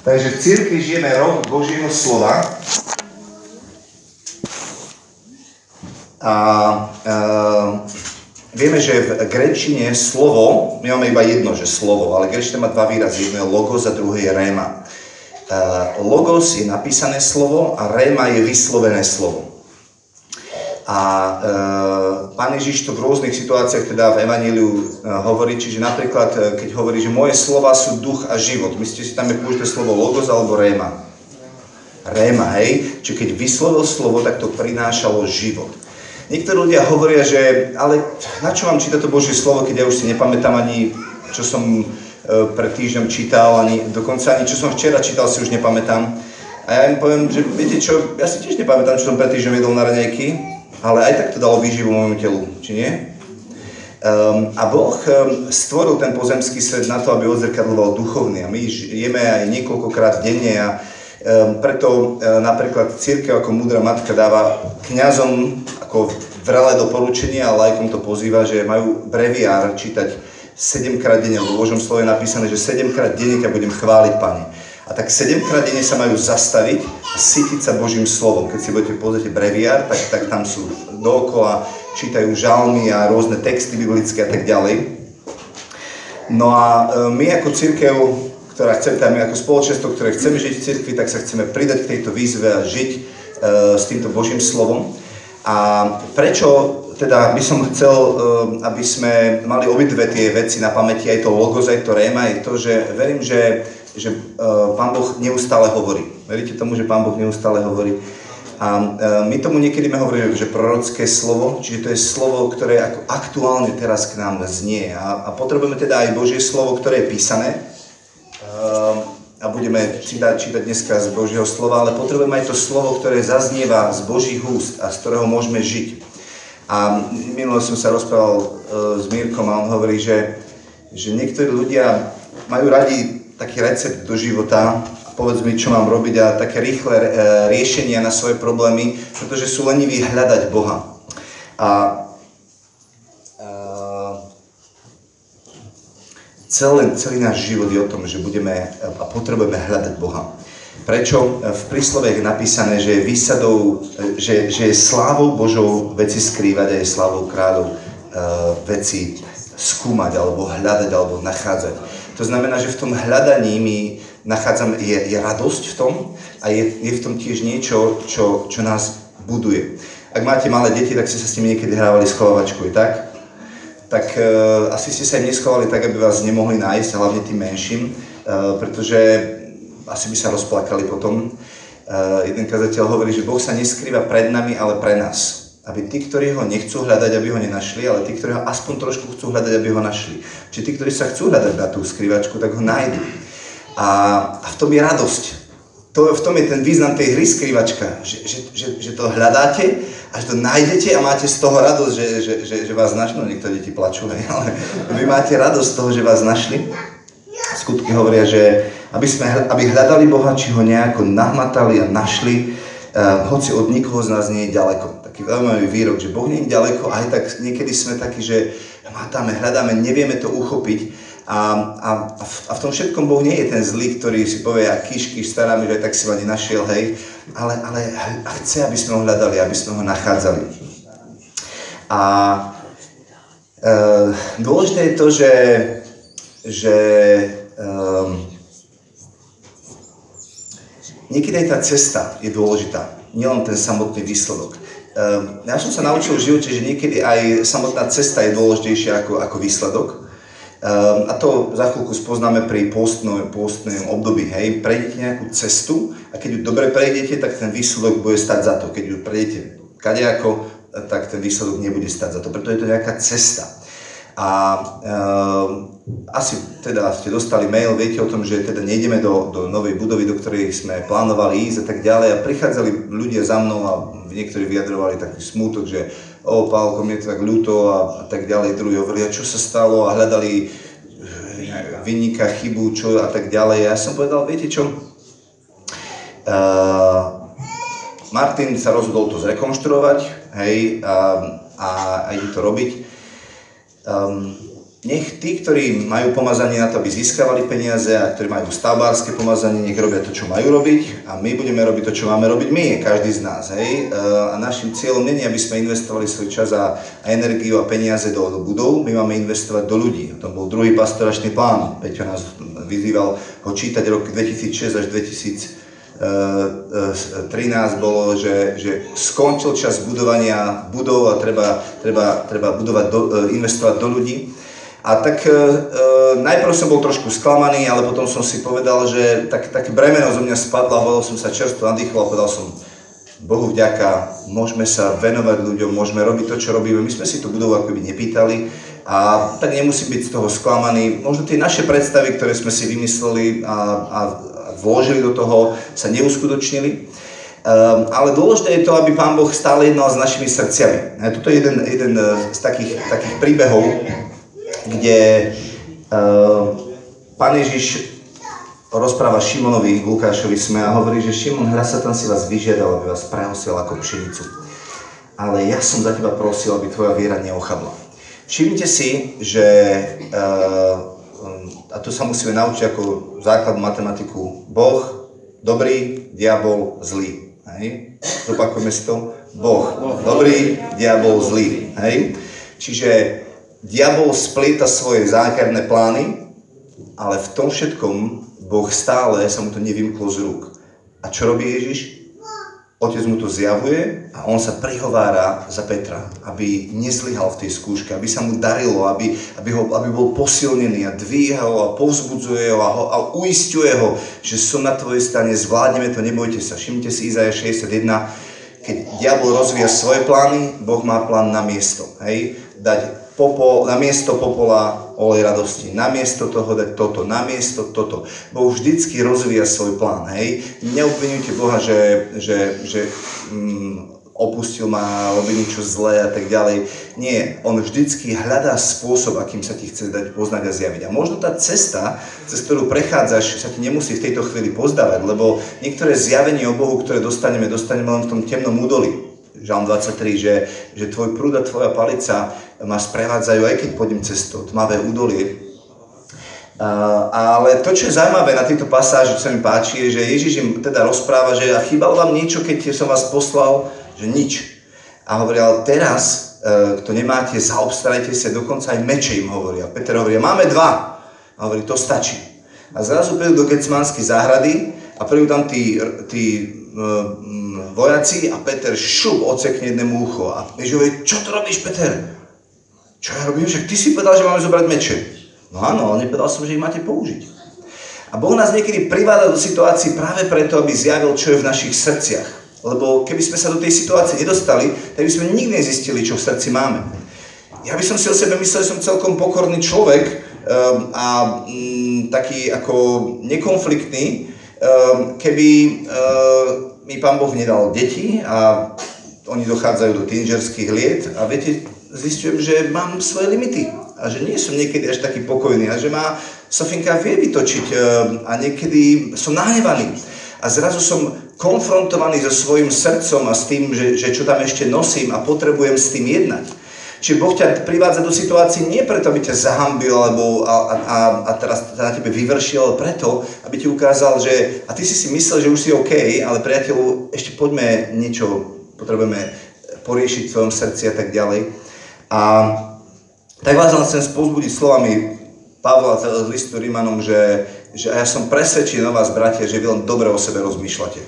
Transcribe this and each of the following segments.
Takže v církvi žijeme rok Božieho slova. A e, vieme, že v grečine slovo, my máme iba jedno, že slovo, ale grečina má dva výrazy, jedno je logos a druhé je réma. E, logos je napísané slovo a réma je vyslovené slovo. A e, Pán Ježiš to v rôznych situáciách teda v Evaníliu e, hovorí, čiže napríklad, e, keď hovorí, že moje slova sú duch a život, myslíte si tam je použité slovo logos alebo réma? Réma, hej? Čiže keď vyslovil slovo, tak to prinášalo život. Niektorí ľudia hovoria, že ale na čo vám čítať to Božie slovo, keď ja už si nepamätám ani, čo som e, pred týždňom čítal, ani dokonca ani čo som včera čítal, si už nepamätám. A ja im poviem, že viete čo, ja si tiež nepamätám, čo som pred týždňom jedol na raňajky, ale aj tak to dalo výživu môjmu telu, či nie? Um, a Boh um, stvoril ten pozemský svet na to, aby odzrkadloval duchovný. A my jeme aj niekoľkokrát denne a um, preto um, napríklad církev ako múdra matka dáva kňazom ako vrelé doporučenie a lajkom to pozýva, že majú breviár čítať 7 krát denne, lebo v Božom slove je napísané, že 7 krát denne ťa budem chváliť, Pane. A tak 7 krát denne sa majú zastaviť a sytiť sa Božím slovom. Keď si budete pozrieť breviár, tak, tak tam sú dookola, čítajú žalmy a rôzne texty biblické a tak ďalej. No a e, my ako církev, ktorá chce, my ako spoločenstvo, ktoré chceme žiť v cirkvi, tak sa chceme pridať k tejto výzve a žiť uh, s týmto Božím slovom. A prečo teda by som chcel, uh, aby sme mali obidve tie veci na pamäti, aj to logos, aj to réma, je to, že verím, že že uh, Pán Boh neustále hovorí. Veríte tomu, že Pán Boh neustále hovorí? A uh, my tomu niekedy hovoríme, že prorocké slovo, čiže to je slovo, ktoré ako aktuálne teraz k nám znie. A, a potrebujeme teda aj Božie slovo, ktoré je písané. Uh, a budeme čítať, čítať dneska z Božieho slova, ale potrebujeme aj to slovo, ktoré zaznieva z Božích úst a z ktorého môžeme žiť. A minulo som sa rozprával uh, s Mírkom a on hovorí, že, že niektorí ľudia majú radi taký recept do života, povedz mi, čo mám robiť a také rýchle e, riešenia na svoje problémy, pretože sú leniví hľadať Boha. A e, celý, celý náš život je o tom, že budeme a potrebujeme hľadať Boha. Prečo v príslove je napísané, že je výsadou, že, že je slávou Božou veci skrývať a je slávou kráľov e, veci skúmať, alebo hľadať, alebo nachádzať. To znamená, že v tom hľadaní my nachádzame, je, je radosť v tom a je, je v tom tiež niečo, čo, čo nás buduje. Ak máte malé deti, tak ste sa s nimi niekedy hrávali schovávačku, tak? Tak e, asi ste sa im neschovali tak, aby vás nemohli nájsť, hlavne tým menším, e, pretože asi by sa rozplakali potom. E, jeden kazateľ hovorí, že Boh sa neskrýva pred nami, ale pre nás aby tí, ktorí ho nechcú hľadať, aby ho nenašli, ale tí, ktorí ho aspoň trošku chcú hľadať, aby ho našli. Čiže tí, ktorí sa chcú hľadať na tú skrývačku, tak ho nájdu. A, a v tom je radosť. To, v tom je ten význam tej hry skrývačka, že, že, že, že to hľadáte, až to nájdete a máte z toho radosť, že, že, že, že vás našli. No niektoré deti plačú, hej, ale vy máte radosť z toho, že vás našli. Skutky hovoria, že aby, sme, aby hľadali Boha, či ho nejako nahmatali a našli, uh, hoci od nikoho z nás nie je ďaleko taký zaujímavý výrok, že Boh nie je ďaleko, aj tak niekedy sme takí, že matáme, hľadáme, nevieme to uchopiť. A, a, a, v, tom všetkom Boh nie je ten zlý, ktorý si povie, a kýš, stará mi, že tak si ma nenašiel, hej. Ale, ale chce, aby sme ho hľadali, aby sme ho nachádzali. A e, dôležité je to, že, že e, niekedy aj tá cesta je dôležitá, nielen ten samotný výsledok. Ehm, ja som sa naučil v živote, že niekedy aj samotná cesta je dôležitejšia ako, ako výsledok. Um, a to za chvíľku spoznáme pri postnom období. Hej. Prejdete nejakú cestu a keď ju dobre prejdete, tak ten výsledok bude stať za to. Keď ju prejdete kadejako, tak ten výsledok nebude stať za to. Preto je to nejaká cesta. A um, asi teda ste dostali mail, viete o tom, že teda nejdeme do, do novej budovy, do ktorej sme plánovali ísť a tak ďalej. A prichádzali ľudia za mnou a niektorí vyjadrovali taký smútok, že o Pálko, mne to tak ľúto a, a tak ďalej. Druhý hovorili, čo sa stalo a hľadali eh, vynika, chybu, čo a tak ďalej. Ja som povedal, viete čo, uh, Martin sa rozhodol to zrekonštruovať, hej, a, a, a ide to robiť. Um, nech tí, ktorí majú pomazanie na to, aby získavali peniaze a ktorí majú stavbárske pomazanie, nech robia to, čo majú robiť a my budeme robiť to, čo máme robiť my, každý z nás. Hej? A našim cieľom nie je, aby sme investovali svoj čas a, energiu a peniaze do, do budov, my máme investovať do ľudí. To bol druhý pastoračný plán. Peťo nás vyzýval ho čítať roky 2006 až 2013 bolo, že, že skončil čas budovania budov a treba, treba, treba budovať do, investovať do ľudí. A tak e, e, najprv som bol trošku sklamaný, ale potom som si povedal, že tak, také bremeno zo mňa spadlo bol som sa čerstvo nadýchol a povedal som, Bohu vďaka, môžeme sa venovať ľuďom, môžeme robiť to, čo robíme. My sme si tú budovu akoby nepýtali a tak nemusím byť z toho sklamaný. Možno tie naše predstavy, ktoré sme si vymysleli a, a vložili do toho, sa neuskutočnili. Um, ale dôležité je to, aby Pán Boh stále jednal s našimi srdciami. A toto je jeden, jeden z takých, takých príbehov, kde uh, Pán Ježiš rozpráva Šimonovi, Lukášovi sme a hovorí, že Šimon, hra sa tam si vás vyžiadal, aby vás prehosil ako pšenicu. Ale ja som za teba prosil, aby tvoja viera neochabla. Všimnite si, že, uh, a tu sa musíme naučiť ako základ matematiku, Boh dobrý, diabol zlý. Hej? Zopakujeme si to. Boh dobrý, diabol zlý. Hej? Čiže diabol splíta svoje zákerné plány, ale v tom všetkom Boh stále sa mu to nevymklo z rúk. A čo robí Ježiš? Otec mu to zjavuje a on sa prihovára za Petra, aby nezlyhal v tej skúške, aby sa mu darilo, aby, aby, ho, aby bol posilnený a dvíha a povzbudzuje ho a, ho a uistuje ho, že som na tvojej strane, zvládneme to, nebojte sa. Všimnite si Izaja 61, keď diabol rozvíja svoje plány, Boh má plán na miesto. Hej? Dať popol, na miesto popola olej radosti, na miesto toho dať toto, na miesto toto. Boh vždycky rozvíja svoj plán, hej. Neobvinujte Boha, že, že, že mm, opustil ma, robí niečo zlé a tak ďalej. Nie, on vždycky hľadá spôsob, akým sa ti chce dať poznať a zjaviť. A možno tá cesta, cez ktorú prechádzaš, sa ti nemusí v tejto chvíli pozdávať, lebo niektoré zjavenie o Bohu, ktoré dostaneme, dostaneme len v tom temnom údolí. Žalm 23, že, že tvoj prúd a tvoja palica ma sprevádzajú, aj keď pôjdem cez to tmavé údolie. Uh, ale to, čo je zaujímavé na tejto pasáži, čo sa mi páči, je, že Ježiš im teda rozpráva, že a chýbalo vám niečo, keď som vás poslal, že nič. A hovorí, teraz, uh, kto nemáte, zaobstarajte sa, dokonca aj meče im hovorí. A Peter hovorí, máme dva. A hovorí, to stačí. A zrazu prídu do Gecmanskej záhrady a prídu tam tí, tí uh, vojaci a Peter šup ocekne jednému ucho. A Ježiš hovorí, čo to robíš, Peter? Čo ja robím? Však ty si povedal, že máme zobrať meče. No áno, ale nepovedal som, že ich máte použiť. A Boh nás niekedy priváda do situácií práve preto, aby zjavil, čo je v našich srdciach. Lebo keby sme sa do tej situácie nedostali, tak by sme nikdy nezistili, čo v srdci máme. Ja by som si o sebe myslel, že som celkom pokorný človek um, a um, taký ako nekonfliktný, um, keby uh, mi pán Boh nedal deti a oni dochádzajú do tínžerských liet a viete, zistujem, že mám svoje limity a že nie som niekedy až taký pokojný a že ma Sofinka vie vytočiť e, a niekedy som nahnevaný. A zrazu som konfrontovaný so svojim srdcom a s tým, že, že čo tam ešte nosím a potrebujem s tým jednať. Čiže Boh ťa privádza do situácií nie preto, aby ťa zahambil alebo a, a, a teraz na tebe vyvršil, ale preto, aby ti ukázal, že a ty si si myslel, že už si OK, ale priateľu, ešte poďme niečo, potrebujeme poriešiť v tvojom srdci a tak ďalej. A tak vás len chcem spozbudiť slovami Pavla z listu Rímanom, že, že ja som presvedčený o vás, bratia, že vy len dobre o sebe rozmýšľate.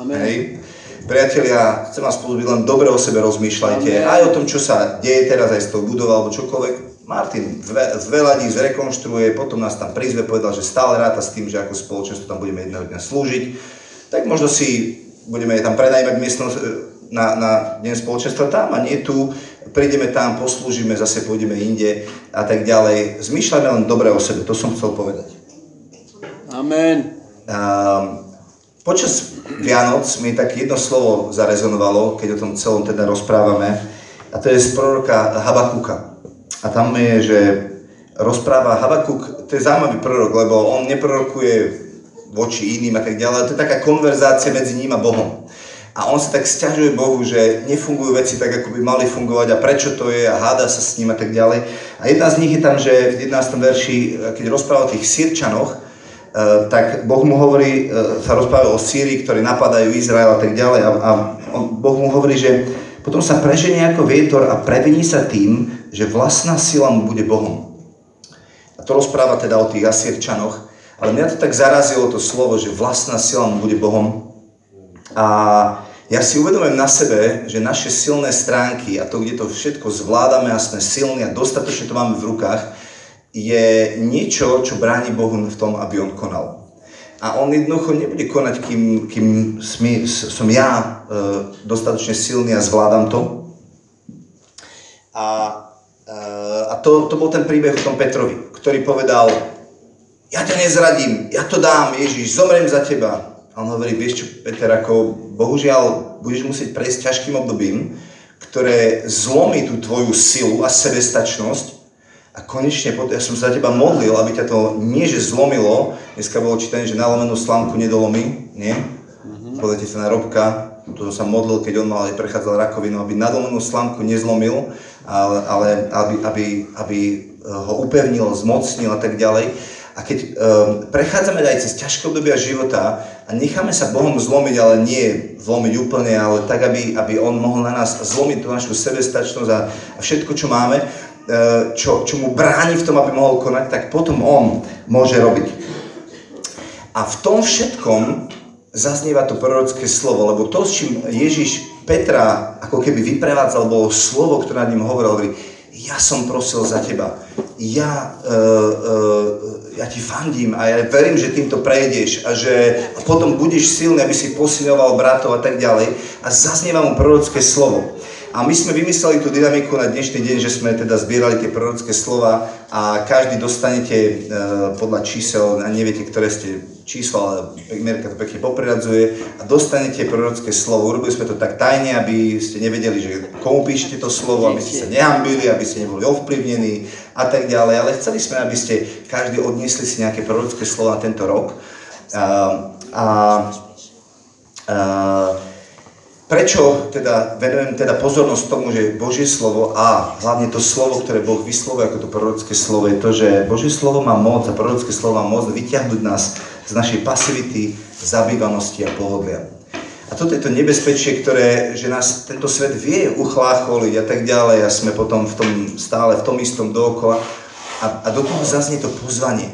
Amen. Hej? Priatelia, chcem vás pozbudiť, len dobre o sebe rozmýšľajte. Amen. Aj o tom, čo sa deje teraz aj s tou budovou alebo čokoľvek. Martin zveladí, zrekonštruuje, potom nás tam prizve, povedal, že stále ráta s tým, že ako spoločenstvo tam budeme jedného dňa slúžiť. Tak možno si budeme tam prenajímať miestnosť e, na, na deň spoločenstva tam a nie tu prídeme tam, poslúžime, zase pôjdeme inde a tak ďalej. Zmýšľajme len dobre o sebe, to som chcel povedať. Amen. A, počas Vianoc mi tak jedno slovo zarezonovalo, keď o tom celom teda rozprávame, a to je z proroka Habakuka. A tam je, že rozpráva Habakuk, to je zaujímavý prorok, lebo on neprorokuje voči iným a tak ďalej, to je taká konverzácia medzi ním a Bohom. A on sa tak stiažuje Bohu, že nefungujú veci tak, ako by mali fungovať a prečo to je a háda sa s ním a tak ďalej. A jedna z nich je tam, že v 11. verši, keď rozpráva o tých Sýrčanoch, Eh, tak Boh mu hovorí, eh, sa rozpráva o Sýrii, ktorí napadajú Izrael a tak ďalej a, a Boh mu hovorí, že potom sa preženie ako vietor a previní sa tým, že vlastná sila mu bude Bohom. A to rozpráva teda o tých Asírčanoch, ale mňa to tak zarazilo to slovo, že vlastná sila mu bude Bohom. A ja si uvedomujem na sebe, že naše silné stránky a to, kde to všetko zvládame a sme silní a dostatočne to máme v rukách, je niečo, čo bráni Bohu v tom, aby on konal. A on jednoducho nebude konať, kým, kým smi, som ja e, dostatočne silný a zvládam to. A, e, a to, to bol ten príbeh o tom Petrovi, ktorý povedal, ja ťa nezradím, ja to dám, Ježiš, zomrem za teba. A on hovorí, vieš čo, Peter, ako bohužiaľ budeš musieť prejsť ťažkým obdobím, ktoré zlomí tú tvoju silu a sebestačnosť a konečne, ja som sa za teba modlil, aby ťa to nie že zlomilo, dneska bolo čítané, že nalomenú slámku nedolomí, nie? Mm-hmm. Pozrite sa na Robka, to sa modlil, keď on mal aj prechádzal rakovinu, aby nalomenú slámku nezlomil, ale, ale aby, aby, aby ho upevnil, zmocnil a tak ďalej. A keď um, prechádzame aj cez ťažké obdobia života a necháme sa Bohom zlomiť, ale nie zlomiť úplne, ale tak, aby, aby On mohol na nás zlomiť tú našu sebestačnosť a, a všetko, čo máme, E, čo, čo mu bráni v tom, aby mohol konať, tak potom on môže robiť. A v tom všetkom zaznieva to prorocké slovo, lebo to, s čím Ježiš Petra ako keby vyprevádzal, bolo slovo, ktoré nad ním hovoril, hovorí, ja som prosil za teba, ja, uh, uh, ja ti fandím a ja verím, že týmto prejdeš a že a potom budeš silný, aby si posilňoval bratov a tak ďalej. A zaznieva mu prorocké slovo. A my sme vymysleli tú dynamiku na dnešný deň, že sme teda zbierali tie prorocké slova a každý dostanete e, podľa čísel, a neviete, ktoré ste čísla, ale Mirka to pekne popriradzuje a dostanete prorocké slovo. Urobili sme to tak tajne, aby ste nevedeli, že komu píšete to slovo, aby ste sa nehambili, aby ste neboli ovplyvnení a tak ďalej. Ale chceli sme, aby ste každý odniesli si nejaké prorocké slovo na tento rok. A, a, a Prečo teda venujem teda pozornosť tomu, že Božie slovo a hlavne to slovo, ktoré Boh vyslovuje ako to prorocké slovo, je to, že Božie slovo má moc a prorocké slovo má moc vyťahnuť nás z našej pasivity, zabývanosti a pohodlia. A toto je to nebezpečie, ktoré, že nás tento svet vie uchlácholiť a tak ďalej a sme potom v tom, stále v tom istom dookola. A, a do toho zaznie to pozvanie,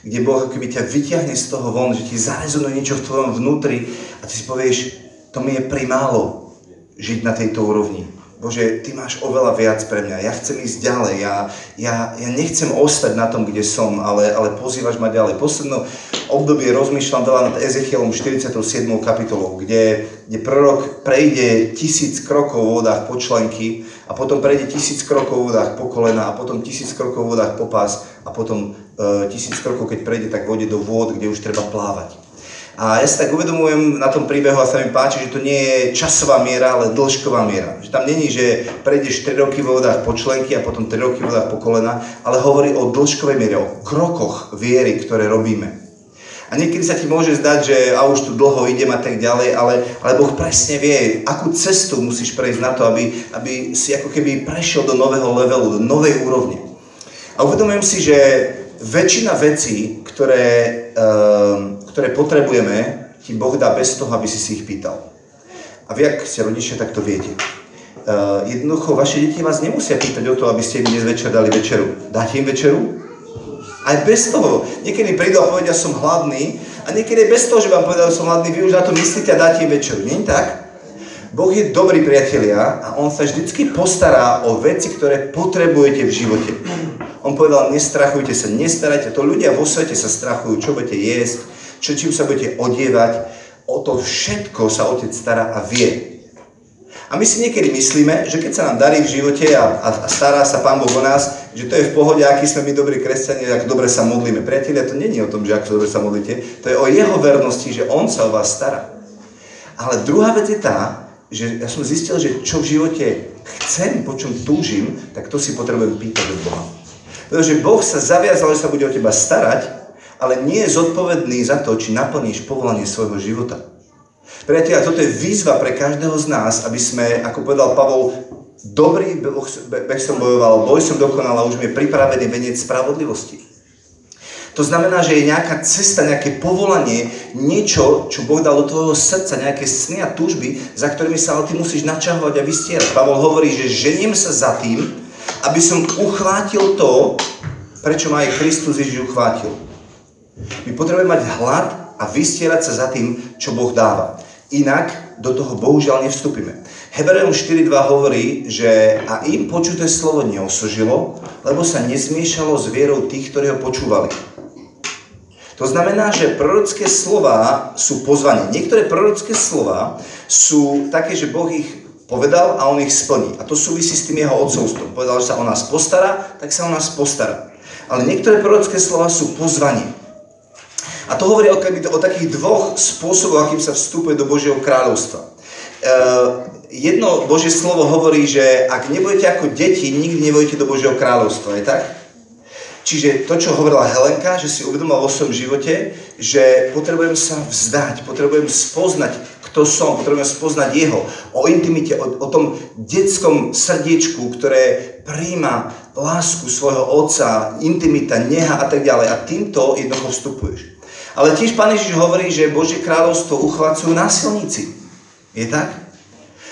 kde Boh akoby ťa vyťahne z toho von, že ti zarezonuje niečo v tvojom vnútri a ty si povieš, to mi je primálo žiť na tejto úrovni. Bože, Ty máš oveľa viac pre mňa, ja chcem ísť ďalej, ja, ja, ja nechcem ostať na tom, kde som, ale, ale pozývaš ma ďalej. Posledné obdobie rozmýšľam veľa nad Ezechielom 47. kapitolou, kde, kde prorok prejde tisíc krokov v vodách po členky a potom prejde tisíc krokov v vodách po kolena a potom tisíc krokov v vodách po pás a potom e, tisíc krokov, keď prejde, tak vode do vôd, kde už treba plávať. A ja si tak uvedomujem na tom príbehu a sa mi páči, že to nie je časová miera, ale dĺžková miera. Že tam není, že prejdeš 3 roky v vodách po členky a potom 3 roky v vodách po kolena, ale hovorí o dĺžkovej miere, o krokoch viery, ktoré robíme. A niekedy sa ti môže zdať, že a už tu dlho idem a tak ďalej, ale, ale Boh presne vie, akú cestu musíš prejsť na to, aby, aby si ako keby prešiel do nového levelu, do novej úrovne. A uvedomujem si, že väčšina vecí, ktoré, uh, ktoré potrebujeme, ti Boh dá bez toho, aby si si ich pýtal. A vy, ak ste rodičia, tak to viete. Uh, jednoducho, vaše deti vás nemusia pýtať o to, aby ste im dnes večer dali večeru. Dáte im večeru? Aj bez toho. Niekedy prídu a povedia, som hladný. A niekedy bez toho, že vám povedal, som hladný, vy už na to myslíte a dáte im večeru. Nie tak? Boh je dobrý priatelia a On sa vždycky postará o veci, ktoré potrebujete v živote. On povedal, nestrachujte sa, nestarajte. To ľudia vo svete sa strachujú, čo budete jesť, čo, čím sa budete odievať. O to všetko sa Otec stará a vie. A my si niekedy myslíme, že keď sa nám darí v živote a, a, stará sa Pán Boh o nás, že to je v pohode, aký sme my dobrí kresťania, ako dobre sa modlíme. Priatelia, to není o tom, že ako dobre sa modlíte, to je o Jeho vernosti, že On sa o vás stará. Ale druhá vec je tá, že ja som zistil, že čo v živote chcem, po čom túžim, tak to si potrebujem pýtať od Boha. Pretože Boh sa zaviazal, že sa bude o teba starať, ale nie je zodpovedný za to, či naplníš povolanie svojho života. Priatelia, toto je výzva pre každého z nás, aby sme, ako povedal Pavol, dobrý beh som bojoval, boj som dokonal a už mi je pripravený veniec spravodlivosti. To znamená, že je nejaká cesta, nejaké povolanie, niečo, čo Boh dal do tvojho srdca, nejaké sny a túžby, za ktorými sa ale ty musíš načahovať a vystierať. Pavol hovorí, že ženiem sa za tým, aby som uchvátil to, prečo ma aj Kristus Ježiš uchvátil. My potrebujeme mať hlad a vystierať sa za tým, čo Boh dáva. Inak do toho bohužiaľ nevstúpime. Hebrejom 4.2 hovorí, že a im počuté slovo neosožilo, lebo sa nezmiešalo s vierou tých, ktorí ho počúvali. To znamená, že prorocké slova sú pozvanie. Niektoré prorocké slova sú také, že Boh ich povedal a on ich splní. A to súvisí s tým jeho odcovstvom. Povedal, že sa o nás postará, tak sa o nás postará. Ale niektoré prorocké slova sú pozvanie. A to hovorí o, o takých dvoch spôsoboch, akým sa vstupuje do Božieho kráľovstva. E, jedno Božie slovo hovorí, že ak nebudete ako deti, nikdy nebudete do Božieho kráľovstva. Je tak? Čiže to, čo hovorila Helenka, že si uvedomila vo svojom živote, že potrebujem sa vzdať, potrebujem spoznať, kto som, potrebujem spoznať jeho, o intimite, o, o tom detskom srdiečku, ktoré príjma lásku svojho otca, intimita, neha a tak ďalej. A týmto jednoducho vstupuješ. Ale tiež Pán Ježiš hovorí, že Božie kráľovstvo uchvácujú násilníci. Je tak?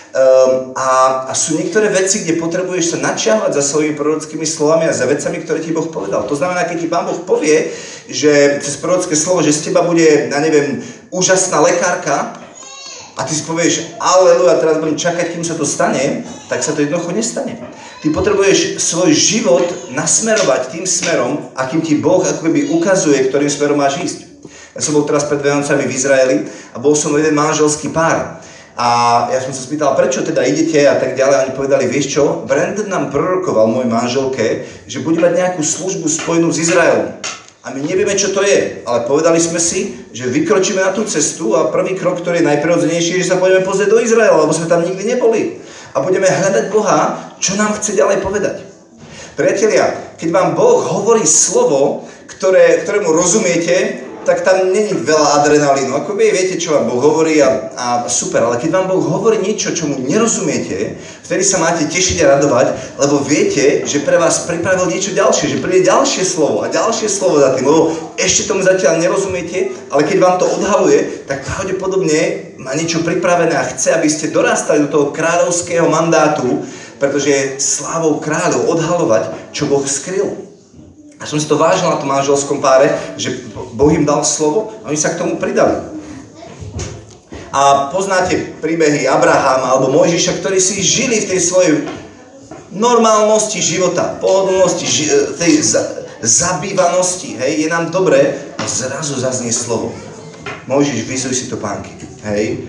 Um, a, a sú niektoré veci, kde potrebuješ sa načiavať za svojimi prorockými slovami a za vecami, ktoré ti Boh povedal. To znamená, keď ti Pán Boh povie, že cez prorocké slovo, že z teba bude, ja neviem, úžasná lekárka a ty si povieš, aleluja, teraz budem čakať, kým sa to stane, tak sa to jednoducho nestane. Ty potrebuješ svoj život nasmerovať tým smerom, akým ti Boh ako keby ukazuje, ktorým smerom máš ísť. Ja som bol teraz pred Vianocami v Izraeli a bol som jeden manželský pár. A ja som sa spýtal, prečo teda idete a tak ďalej. Oni povedali, vieš čo, Brandon nám prorokoval, môj manželke, že bude mať nejakú službu spojenú s Izraelom. A my nevieme, čo to je, ale povedali sme si, že vykročíme na tú cestu a prvý krok, ktorý je najprirodzenejší, je, že sa budeme pozrieť do Izraela, lebo sme tam nikdy neboli. A budeme hľadať Boha, čo nám chce ďalej povedať. Priatelia, keď vám Boh hovorí slovo, ktoré, ktorému rozumiete, tak tam není veľa adrenalínu. Ako vy viete, čo vám Boh hovorí a, a super, ale keď vám Boh hovorí niečo, čo mu nerozumiete, vtedy sa máte tešiť a radovať, lebo viete, že pre vás pripravil niečo ďalšie, že príde ďalšie slovo a ďalšie slovo za tým, lebo ešte tomu zatiaľ nerozumiete, ale keď vám to odhaluje, tak pravdepodobne má niečo pripravené a chce, aby ste dorastali do toho kráľovského mandátu, pretože je slávou kráľov odhalovať, čo Boh skryl. A som si to vážil na tom manželskom páre, že Boh im dal slovo a oni sa k tomu pridali. A poznáte príbehy Abrahama alebo Mojžiša, ktorí si žili v tej svojej normálnosti života, pohodlnosti, ži- tej za- zabývanosti. Hej, je nám dobré a zrazu zaznie slovo. Mojžiš, vyzuj si to pánky. Hej,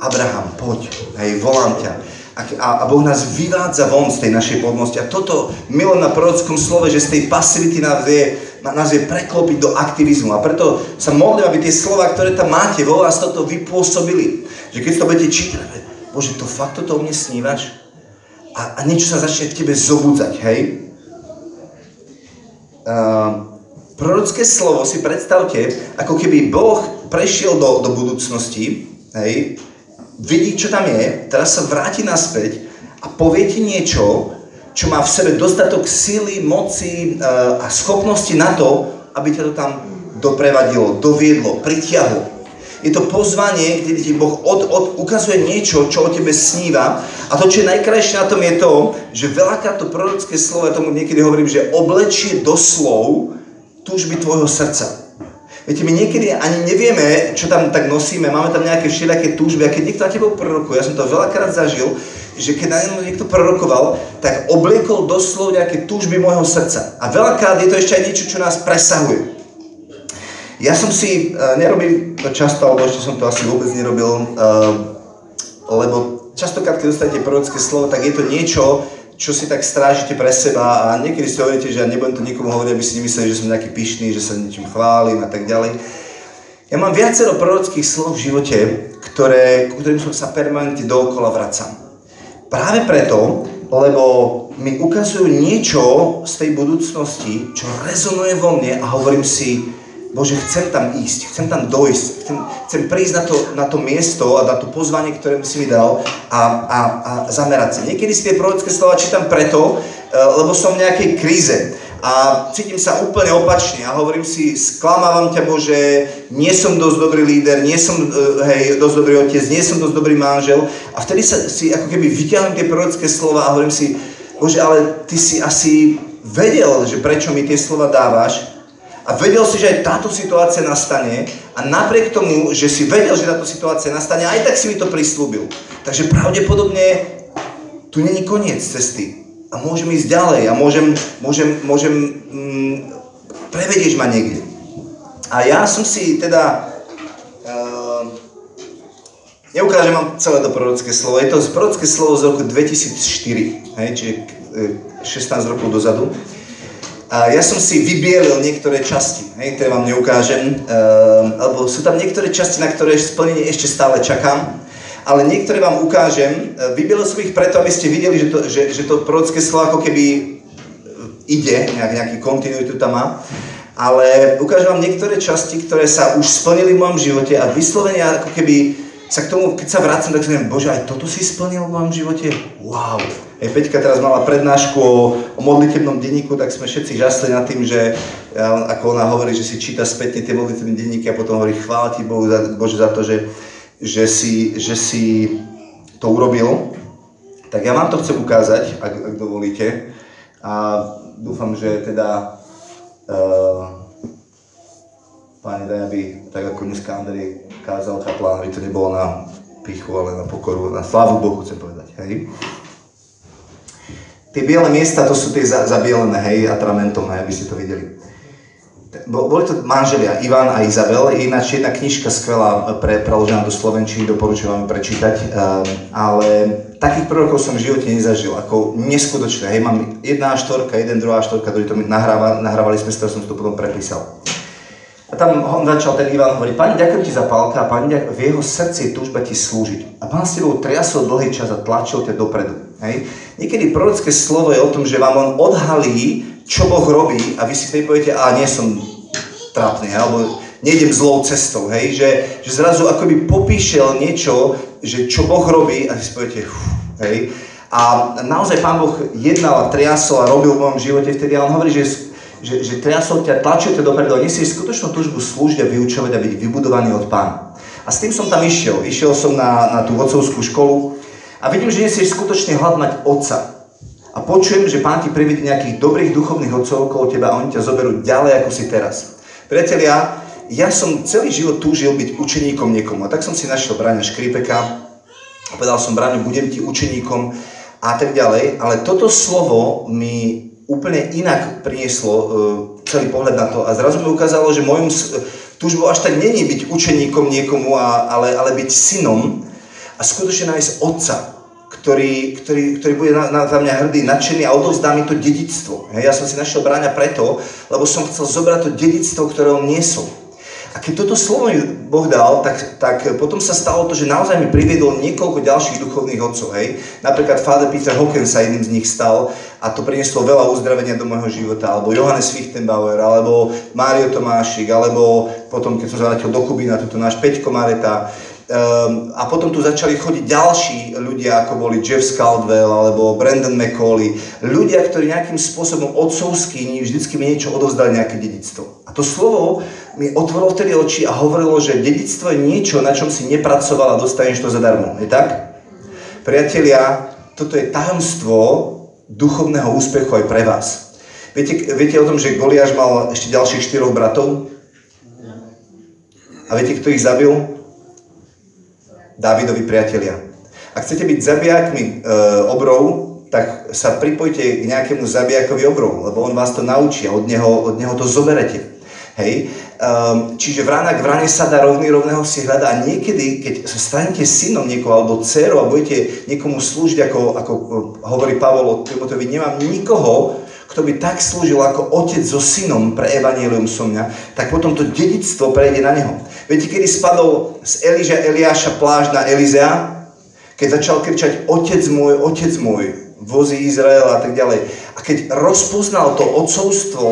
Abraham, poď, hej, volám ťa a, Boh nás vyvádza von z tej našej podnosti. A toto milo na prorockom slove, že z tej pasivity nás vie, nás vie preklopiť do aktivizmu. A preto sa modlím, aby tie slova, ktoré tam máte, vo vás toto vypôsobili. Že keď to budete čítať, Bože, to fakt toto o mne snívaš? A, a niečo sa začne v tebe zobudzať, hej? Uh, prorocké slovo si predstavte, ako keby Boh prešiel do, do budúcnosti, hej, vidí, čo tam je, teraz sa vráti naspäť a povie ti niečo, čo má v sebe dostatok síly, moci e, a schopnosti na to, aby ťa to tam doprevadilo, doviedlo, pritiahlo. Je to pozvanie, kde ti Boh od, od, ukazuje niečo, čo o tebe sníva. A to, čo je najkrajšie na tom, je to, že veľakrát to prorocké slovo, ja tomu niekedy hovorím, že oblečie do slov túžby tvojho srdca. Viete, my niekedy ani nevieme, čo tam tak nosíme, máme tam nejaké všelijaké túžby a keď niekto na tebou prorokuje, ja som to veľakrát zažil, že keď na niekto prorokoval, tak obliekol doslov nejaké túžby môjho srdca. A veľakrát je to ešte aj niečo, čo nás presahuje. Ja som si uh, nerobil to často, alebo ešte som to asi vôbec nerobil, uh, lebo častokrát, keď dostanete prorocké slovo, tak je to niečo, čo si tak strážite pre seba a niekedy si hovoríte, že ja nebudem to nikomu hovoriť, aby si nemysleli, že som nejaký pyšný, že sa niečím chválim a tak ďalej. Ja mám viacero prorockých slov v živote, ktoré, ktorým som sa permanentne dookola vracam. Práve preto, lebo mi ukazujú niečo z tej budúcnosti, čo rezonuje vo mne a hovorím si, Bože, chcem tam ísť, chcem tam dojsť, chcem, chcem prísť na to, na to miesto a na to pozvanie, ktoré si mi dal a, a, a zamerať sa. Niekedy si tie prorocké slova čítam preto, eh, lebo som v nejakej kríze a cítim sa úplne opačne a hovorím si, sklamávam ťa Bože, nie som dosť dobrý líder, nie som eh, hej, dosť dobrý otec, nie som dosť dobrý manžel a vtedy sa si ako keby vyťahujem tie prorocké slova a hovorím si, Bože, ale ty si asi vedel, že prečo mi tie slova dávaš a vedel si, že aj táto situácia nastane a napriek tomu, že si vedel, že táto situácia nastane, aj tak si mi to prislúbil. Takže pravdepodobne tu není koniec cesty a môžem ísť ďalej a môžem, môžem, môžem mm, prevedieť ma niekde. A ja som si teda, uh, neukážem vám celé to prorocké slovo, je to prorocké slovo z roku 2004, hej, čiže 16 e, rokov dozadu. Ja som si vybielil niektoré časti, hej, ktoré vám neukážem, uh, lebo sú tam niektoré časti, na ktoré splnenie ešte stále čakám ale niektoré vám ukážem. E, Vybielil som ich preto, aby ste videli, že to, že, že to prorocké slovo ako keby e, ide, nejak, nejaký kontinuitu tam má. Ale ukážem vám niektoré časti, ktoré sa už splnili v mojom živote a vyslovene ako keby sa k tomu, keď sa vracam, tak si neviem, bože, aj toto si splnil v mojom živote? Wow. Hej, Peťka teraz mala prednášku o, o modlitebnom denníku, tak sme všetci žasli nad tým, že ako ona hovorí, že si číta spätne tie modlitebné denníky a potom hovorí, chvála ti Bohu, za, Bože, za to, že, že si, že si to urobil, tak ja vám to chcem ukázať, ak, ak dovolíte. A dúfam, že teda uh, páni daj, aby tak ako dneska Andrej kázal kaplán, aby to nebolo na pichu, ale na pokoru, na slávu Bohu chcem povedať, hej. Tie biele miesta, to sú tie zabielené, hej, atramentom, hej, aby ste to videli boli to manželia Ivan a Izabel, ináč jedna knižka skvelá pre, preložená do Slovenčiny, doporučujem vám prečítať, um, ale takých prorokov som v živote nezažil, ako neskutočné. Hej, mám jedna štvorka, jeden, druhá štvorka, ktorý to mi nahráva, nahrávali sme, som to potom prepísal. A tam on začal ten Ivan hovoriť, pani, ďakujem ti za pálka pani, v jeho srdci je túžba ti slúžiť. A pán s tebou triasol dlhý čas a tlačil ťa dopredu. Hej. Niekedy prorocké slovo je o tom, že vám on odhalí, čo Boh robí a vy si vtedy poviete, a nie som trápny, alebo nejdem zlou cestou, hej, že, že zrazu akoby popíšel niečo, že čo Boh robí a vy si poviete, hej. A naozaj Pán Boh jednal a triasol a robil v mojom živote vtedy a on hovorí, že že, že triasol ťa, tlačil ťa dopredu a nesieš skutočnú túžbu slúžiť a vyučovať a byť vybudovaný od pána. A s tým som tam išiel. Išiel som na, na tú otcovskú školu a vidím, že nesieš skutočný hlad mať otca. A počujem, že pán ti privedie nejakých dobrých duchovných otcov okolo teba a oni ťa zoberú ďalej, ako si teraz. Priatelia, ja som celý život túžil byť učeníkom niekomu. A tak som si našiel Braňa Škripeka a povedal som, Braňo, budem ti učeníkom a tak ďalej. Ale toto slovo mi úplne inak prinieslo uh, celý pohľad na to a zrazu mi ukázalo, že môjim túžbou až tak není byť učeníkom niekomu, a, ale, ale byť synom a skutočne nájsť otca, ktorý, ktorý, ktorý bude na, na, na mňa hrdý, nadšený a odovzdá mi to dedictvo. Ja som si našiel bráňa preto, lebo som chcel zobrať to dedictvo, ktoré on niesol. A keď toto slovo mi Boh dal, tak, tak potom sa stalo to, že naozaj mi priviedol niekoľko ďalších duchovných otcov. Hej. Napríklad Father Peter Hawkins sa jedným z nich stal a to prinieslo veľa uzdravenia do môjho života. Alebo Johannes Fichtenbauer, alebo Mário Tomášik, alebo potom, keď som sa vrátil do Kubína, toto náš Peťko Mareta. Um, a potom tu začali chodiť ďalší ľudia, ako boli Jeff Scaldwell alebo Brandon McCauley. Ľudia, ktorí nejakým spôsobom otcovský vždycky mi niečo odovzdali, nejaké dedictvo. A to slovo mi otvorilo vtedy oči a hovorilo, že dedictvo je niečo, na čom si nepracoval a dostaneš to zadarmo. Je tak? Priatelia, toto je tajomstvo duchovného úspechu aj pre vás. Viete, viete o tom, že Goliáš mal ešte ďalších štyroch bratov? A viete, kto ich zabil? Dávidovi priatelia. Ak chcete byť zabijakmi e, obrov, tak sa pripojte k nejakému zabijakovi obrov, lebo on vás to naučí a od neho, od neho to zoberete. Hej? Um, čiže vrána k vrane sa dá rovný rovného si hľada a niekedy, keď sa stanete synom niekoho alebo dcerou a budete niekomu slúžiť, ako, ako e, hovorí Pavol o Timotovi, nemám nikoho, kto by tak slúžil ako otec so synom pre Evangelium som mňa, tak potom to dedictvo prejde na neho. Viete, kedy spadol z Eliža Eliáša pláž na Elizea? Keď začal kričať, otec môj, otec môj, vozy Izraela a tak ďalej. A keď rozpoznal to otcovstvo,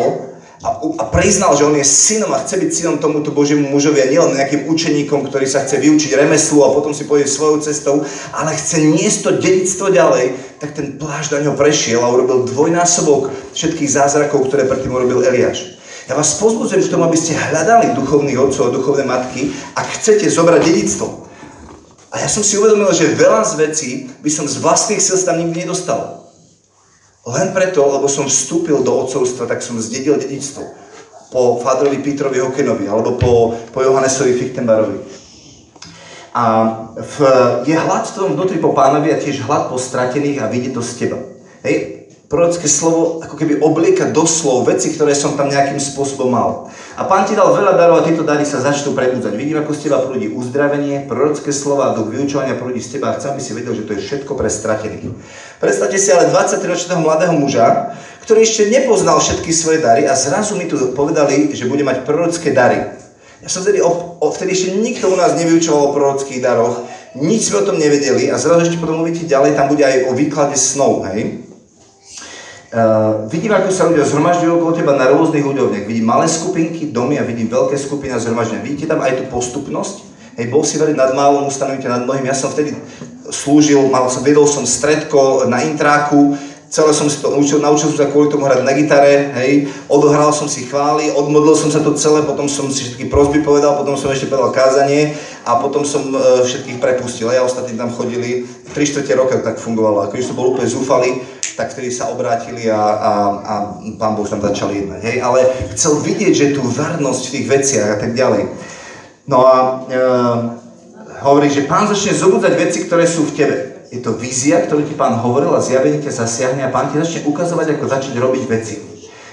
a, a priznal, že on je synom a chce byť synom tomuto Božiemu mužovi a nielen nejakým učeníkom, ktorý sa chce vyučiť remeslu a potom si pôjde svojou cestou, ale chce niesť to dedictvo ďalej, tak ten plášť na ňo prešiel a urobil dvojnásobok všetkých zázrakov, ktoré predtým urobil Eliáš. Ja vás pozbudzujem k tomu, aby ste hľadali duchovných otcov a duchovné matky, ak chcete zobrať dedictvo. A ja som si uvedomil, že veľa z vecí by som z vlastných sil tam nikdy nedostal. Len preto, lebo som vstúpil do otcovstva, tak som zdedil dedictvo. Po Fádrovi Petrovi Hokenovi, alebo po, po Johannesovi Fichtenbarovi. A v, je hlad v tom vnútri po pánovi a tiež hlad po stratených a vidie to z teba. Hej, prorocké slovo ako keby oblieka do slov veci, ktoré som tam nejakým spôsobom mal. A pán ti dal veľa darov a tieto dary sa začnú prebúdzať. Vidím, ako z teba prúdi uzdravenie, prorocké slova duch vyučovania prúdi z teba a chcem, aby si vedel, že to je všetko pre stratených. Predstavte si ale 23-ročného mladého muža, ktorý ešte nepoznal všetky svoje dary a zrazu mi tu povedali, že bude mať prorocké dary. Ja som vtedy, o, vtedy ešte nikto u nás nevyučoval o prorockých daroch, nič sme o tom nevedeli a zrazu ešte potom uvidíte ďalej, tam bude aj o výklade snov, hej? Uh, vidím, ako sa ľudia zhromažďujú okolo teba na rôznych úrovniach. Vidím malé skupinky, domy a vidím veľké skupiny a zhromaždenia. Vidíte tam aj tú postupnosť? Hej, bol si veriť nad málom, ustanovíte nad mnohým. Ja som vtedy slúžil, mal som, vedol som stredko na intráku, celé som si to naučil, naučil som sa kvôli tomu hrať na gitare, hej, odohral som si chvály, odmodlil som sa to celé, potom som si všetky prosby povedal, potom som ešte povedal kázanie a potom som e, všetkých prepustil. A ja ostatní tam chodili, 3 čtvrte roka tak fungovalo. Ako už to bol úplne zúfali, tak vtedy sa obrátili a, a, a pán Boh tam začal jednať. Hej. Ale chcel vidieť, že tu vernosť v tých veciach a tak ďalej. No a e, hovorí, že pán začne zobudzať veci, ktoré sú v tebe je to vízia, ktorú ti pán hovoril a zjavenie ťa zasiahne a pán ti začne ukazovať, ako začať robiť veci.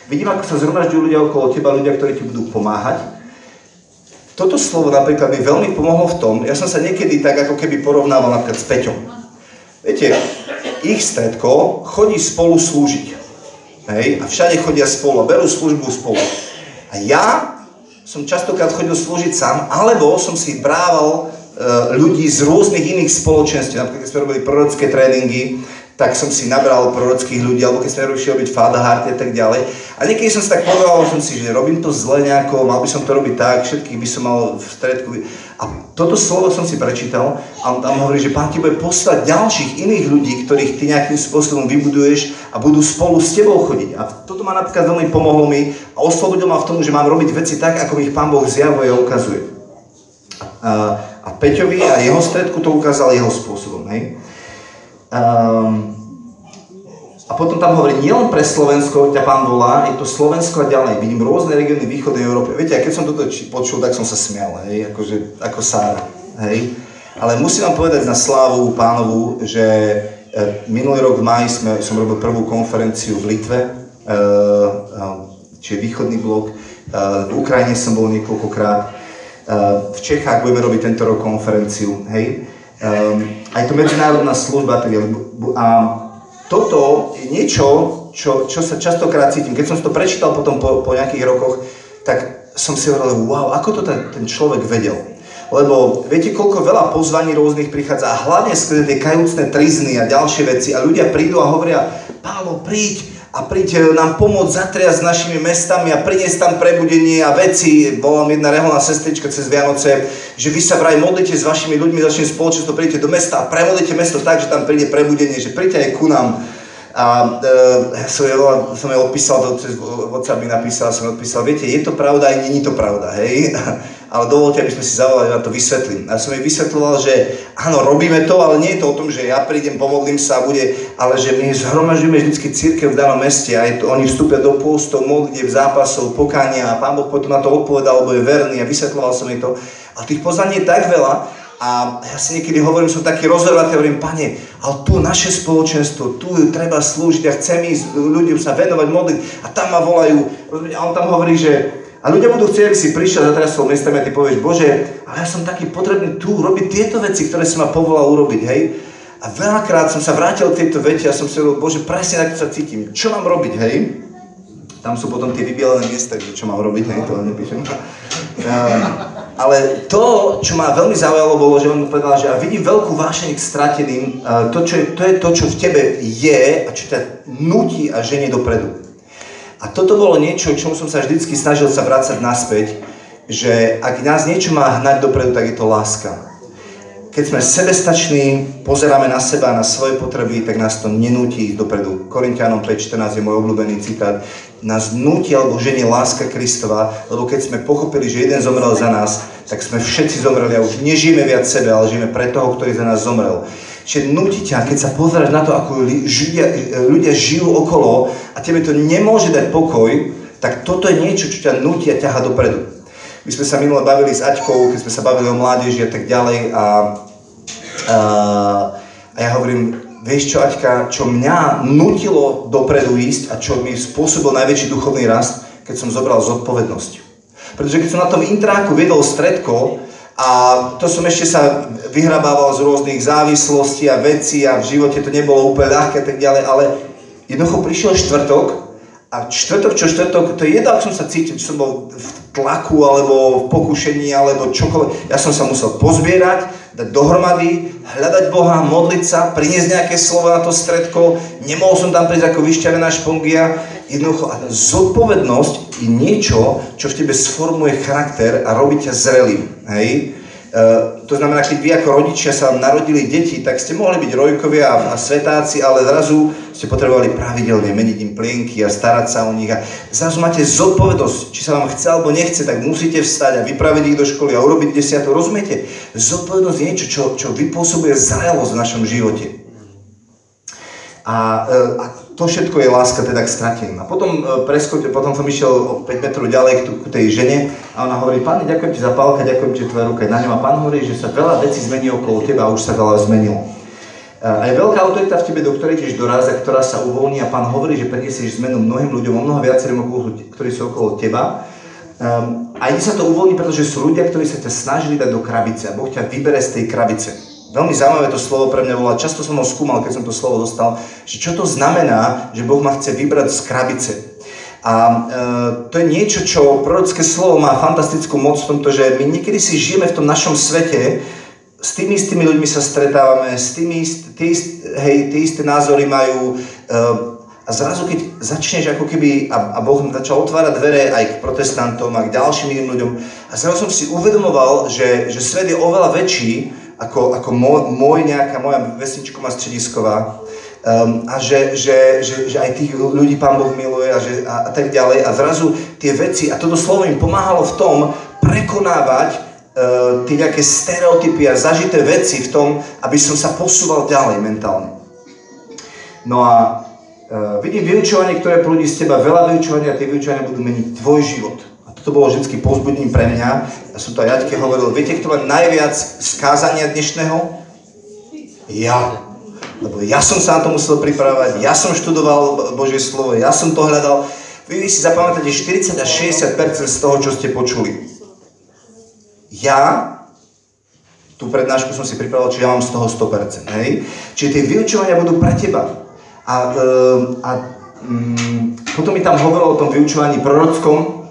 Vidím, ako sa zhromažďujú ľudia okolo teba, ľudia, ktorí ti budú pomáhať. Toto slovo napríklad mi veľmi pomohlo v tom, ja som sa niekedy tak ako keby porovnával napríklad s Peťom. Viete, ich stredko chodí spolu slúžiť. Hej? A všade chodia spolu berú službu spolu. A ja som častokrát chodil slúžiť sám, alebo som si brával Eh, ľudí z rôznych iných spoločenství. Napríklad, keď sme robili prorocké tréningy, tak som si nabral prorockých ľudí, alebo keď sme robili robiť fadaharty a tak ďalej. A niekedy som si tak povedal, som si, že robím to zle nejako, mal by som to robiť tak, všetkých by som mal v stredku. A toto slovo som si prečítal a on tam hovorí, že Pán ti bude poslať ďalších iných ľudí, ktorých ty nejakým spôsobom vybuduješ a budú spolu s tebou chodiť. A toto ma napríklad veľmi pomohlo mi a oslobodil ma v tom, že mám robiť veci tak, ako ich Pán Boh zjavuje a ukazuje. A, a Peťovi a jeho stredku to ukázal jeho spôsobom. Hej? Um, a potom tam hovorí, nielen pre Slovensko ťa pán volá, je to Slovensko a ďalej. Vidím rôzne regióny východnej Európy. Viete, a keď som toto počul, tak som sa smial, hej, akože, ako Sára, hej. Ale musím vám povedať na slávu pánovu, že e, minulý rok v maji sme, som robil prvú konferenciu v Litve, e, e, čiže východný blok. V Ukrajine som bol niekoľkokrát v Čechách budeme robiť tento rok konferenciu, hej. Aj to medzinárodná služba, tak a toto je niečo, čo, čo sa častokrát cítim. Keď som to prečítal potom po, po nejakých rokoch, tak som si hovoril, wow, ako to ten, ten človek vedel. Lebo viete, koľko veľa pozvaní rôznych prichádza a hlavne skôr tie kajúcne trizny a ďalšie veci a ľudia prídu a hovoria, Pálo, príď, a príď nám pomôcť zatriať s našimi mestami a priniesť tam prebudenie a veci. Bola mi jedna reholná sestrička cez Vianoce, že vy sa vraj modlite s vašimi ľuďmi, s vašim spoločenstvom, príďte do mesta a premodlite mesto tak, že tam príde prebudenie, že príďte aj ku nám. A e, som, jej, som jej odpísal, to cez WhatsApp mi napísal, som jej odpísal, viete, je to pravda, aj není to pravda, hej? Ale dovolte, aby sme si zavolali, ja to vysvetlím. A som jej vysvetloval, že áno, robíme to, ale nie je to o tom, že ja prídem, pomodlím sa a bude, ale že my zhromažďujeme vždy církev v danom meste a to, oni vstúpia do pôstov, modlitev, zápasov, pokania a pán Boh potom na to odpovedal, lebo je verný a vysvetloval som jej to. A tých poznaní je tak veľa, a ja si niekedy hovorím, som taký rozhodnutý, hovorím, pane, ale tu naše spoločenstvo, tu treba slúžiť a chcem ísť ľuďom sa venovať, modliť a tam ma volajú. A on tam hovorí, že a ľudia budú chcieť, aby si prišiel za teraz svojou miestami a ty povieš, Bože, ale ja som taký potrebný tu robiť tieto veci, ktoré si ma povolal urobiť, hej. A veľakrát som sa vrátil k tejto vete a som si hovoril, Bože, presne tak sa cítim. Čo mám robiť, hej? Tam sú potom tie vybielené miesta, čo mám robiť, hej, to nepíšem. ale to, čo ma veľmi zaujalo, bolo, že on povedal, že a vidím veľkú vášeň k strateným, to, čo je, to je to, čo v tebe je a čo ťa nutí a ženie dopredu. A toto bolo niečo, k čomu som sa vždycky snažil sa vrácať naspäť, že ak nás niečo má hnať dopredu, tak je to láska keď sme sebestační, pozeráme na seba, na svoje potreby, tak nás to nenúti ísť dopredu. Korintianom 5.14 je môj obľúbený citát. Nás nutí alebo ženie láska Kristova, lebo keď sme pochopili, že jeden zomrel za nás, tak sme všetci zomreli a už nežijeme viac sebe, ale žijeme pre toho, ktorý za nás zomrel. Čiže nutí ťa, keď sa pozeráš na to, ako ľudia, ľudia žijú okolo a tebe to nemôže dať pokoj, tak toto je niečo, čo ťa nutí a ťaha dopredu. My sme sa minule bavili s Aťkou, keď sme sa bavili o mládeži a tak ďalej a, a, a ja hovorím, vieš čo Aťka, čo mňa nutilo dopredu ísť a čo mi spôsobil najväčší duchovný rast, keď som zobral zodpovednosť. Pretože keď som na tom intráku viedol stredko, a to som ešte sa vyhrabával z rôznych závislostí a vecí a v živote to nebolo úplne ľahké a tak ďalej, ale jednoducho prišiel štvrtok a štvrtok čo štvrtok, to je jedno, ak som sa cítil, som bol v tlaku, alebo v pokušení, alebo čokoľvek. Ja som sa musel pozbierať, dať dohromady, hľadať Boha, modliť sa, priniesť nejaké slova na to stredko. Nemohol som tam prísť ako vyšťavená špongia. Jednoducho, a zodpovednosť je niečo, čo v tebe sformuje charakter a robí ťa zrelým. Hej? Uh, to znamená, keď vy ako rodičia sa narodili deti, tak ste mohli byť rojkovia a, svetáci, ale zrazu ste potrebovali pravidelne meniť im plienky a starať sa o nich. A zrazu máte zodpovednosť, či sa vám chce alebo nechce, tak musíte vstať a vypraviť ich do školy a urobiť desiatu. Rozumiete? Zodpovednosť je niečo, čo, čo vypôsobuje zrelosť v našom živote. A, e, a to všetko je láska teda k strateným. A potom, e, preskote, potom som išiel o 5 metrov ďalej k, tej žene a ona hovorí, páni, ďakujem ti za pálka, ďakujem ti, tvoja ruka na ňom. A pán hovorí, že sa veľa vecí zmení okolo teba a už sa veľa zmenilo. E, a je veľká autorita v tebe, do ktorej tiež doráza, ktorá sa uvoľní a pán hovorí, že priniesieš zmenu mnohým ľuďom, o mnoho viacerým, ktorí sú okolo teba. Um, a ide sa to uvoľní, pretože sú ľudia, ktorí sa ťa snažili dať do krabice a Boh ťa vybere z tej krabice. Veľmi zaujímavé to slovo pre mňa bolo, často som ho skúmal, keď som to slovo dostal, že čo to znamená, že Boh ma chce vybrať z krabice. A e, to je niečo, čo prorocké slovo má fantastickú moc v tomto, že my niekedy si žijeme v tom našom svete, s tými istými ľuďmi sa stretávame, s tými ist, hej, tie isté názory majú, e, a zrazu, keď začneš ako keby, a, a Boh začal otvárať dvere aj k protestantom a k ďalším iným ľuďom, a zrazu som si uvedomoval, že, že svet je oveľa väčší, ako, ako môj, nejaká, moja vesničková stredisková. Um, a že, že, že, že aj tých ľudí Pán Boh miluje a, že, a, a tak ďalej. A zrazu tie veci, a toto slovo im pomáhalo v tom prekonávať uh, tie nejaké stereotypy a zažité veci v tom, aby som sa posúval ďalej mentálne. No a uh, vidím vyučovanie, ktoré prúdi z teba, veľa vyučovania a tie vyučovania budú meniť tvoj život to bolo vždy pozbudním pre mňa. Ja som to aj Jaďke hovoril, viete, kto má najviac skázania dnešného? Ja. Lebo ja som sa na to musel pripravať, ja som študoval Božie slovo, ja som to hľadal. Vy, si zapamätáte 40 až 60% z toho, čo ste počuli. Ja tú prednášku som si pripravil, čiže ja mám z toho 100%. Hej? Čiže tie vyučovania budú pre teba. A, ehm, a um, potom mi tam hovorilo o tom vyučovaní prorockom,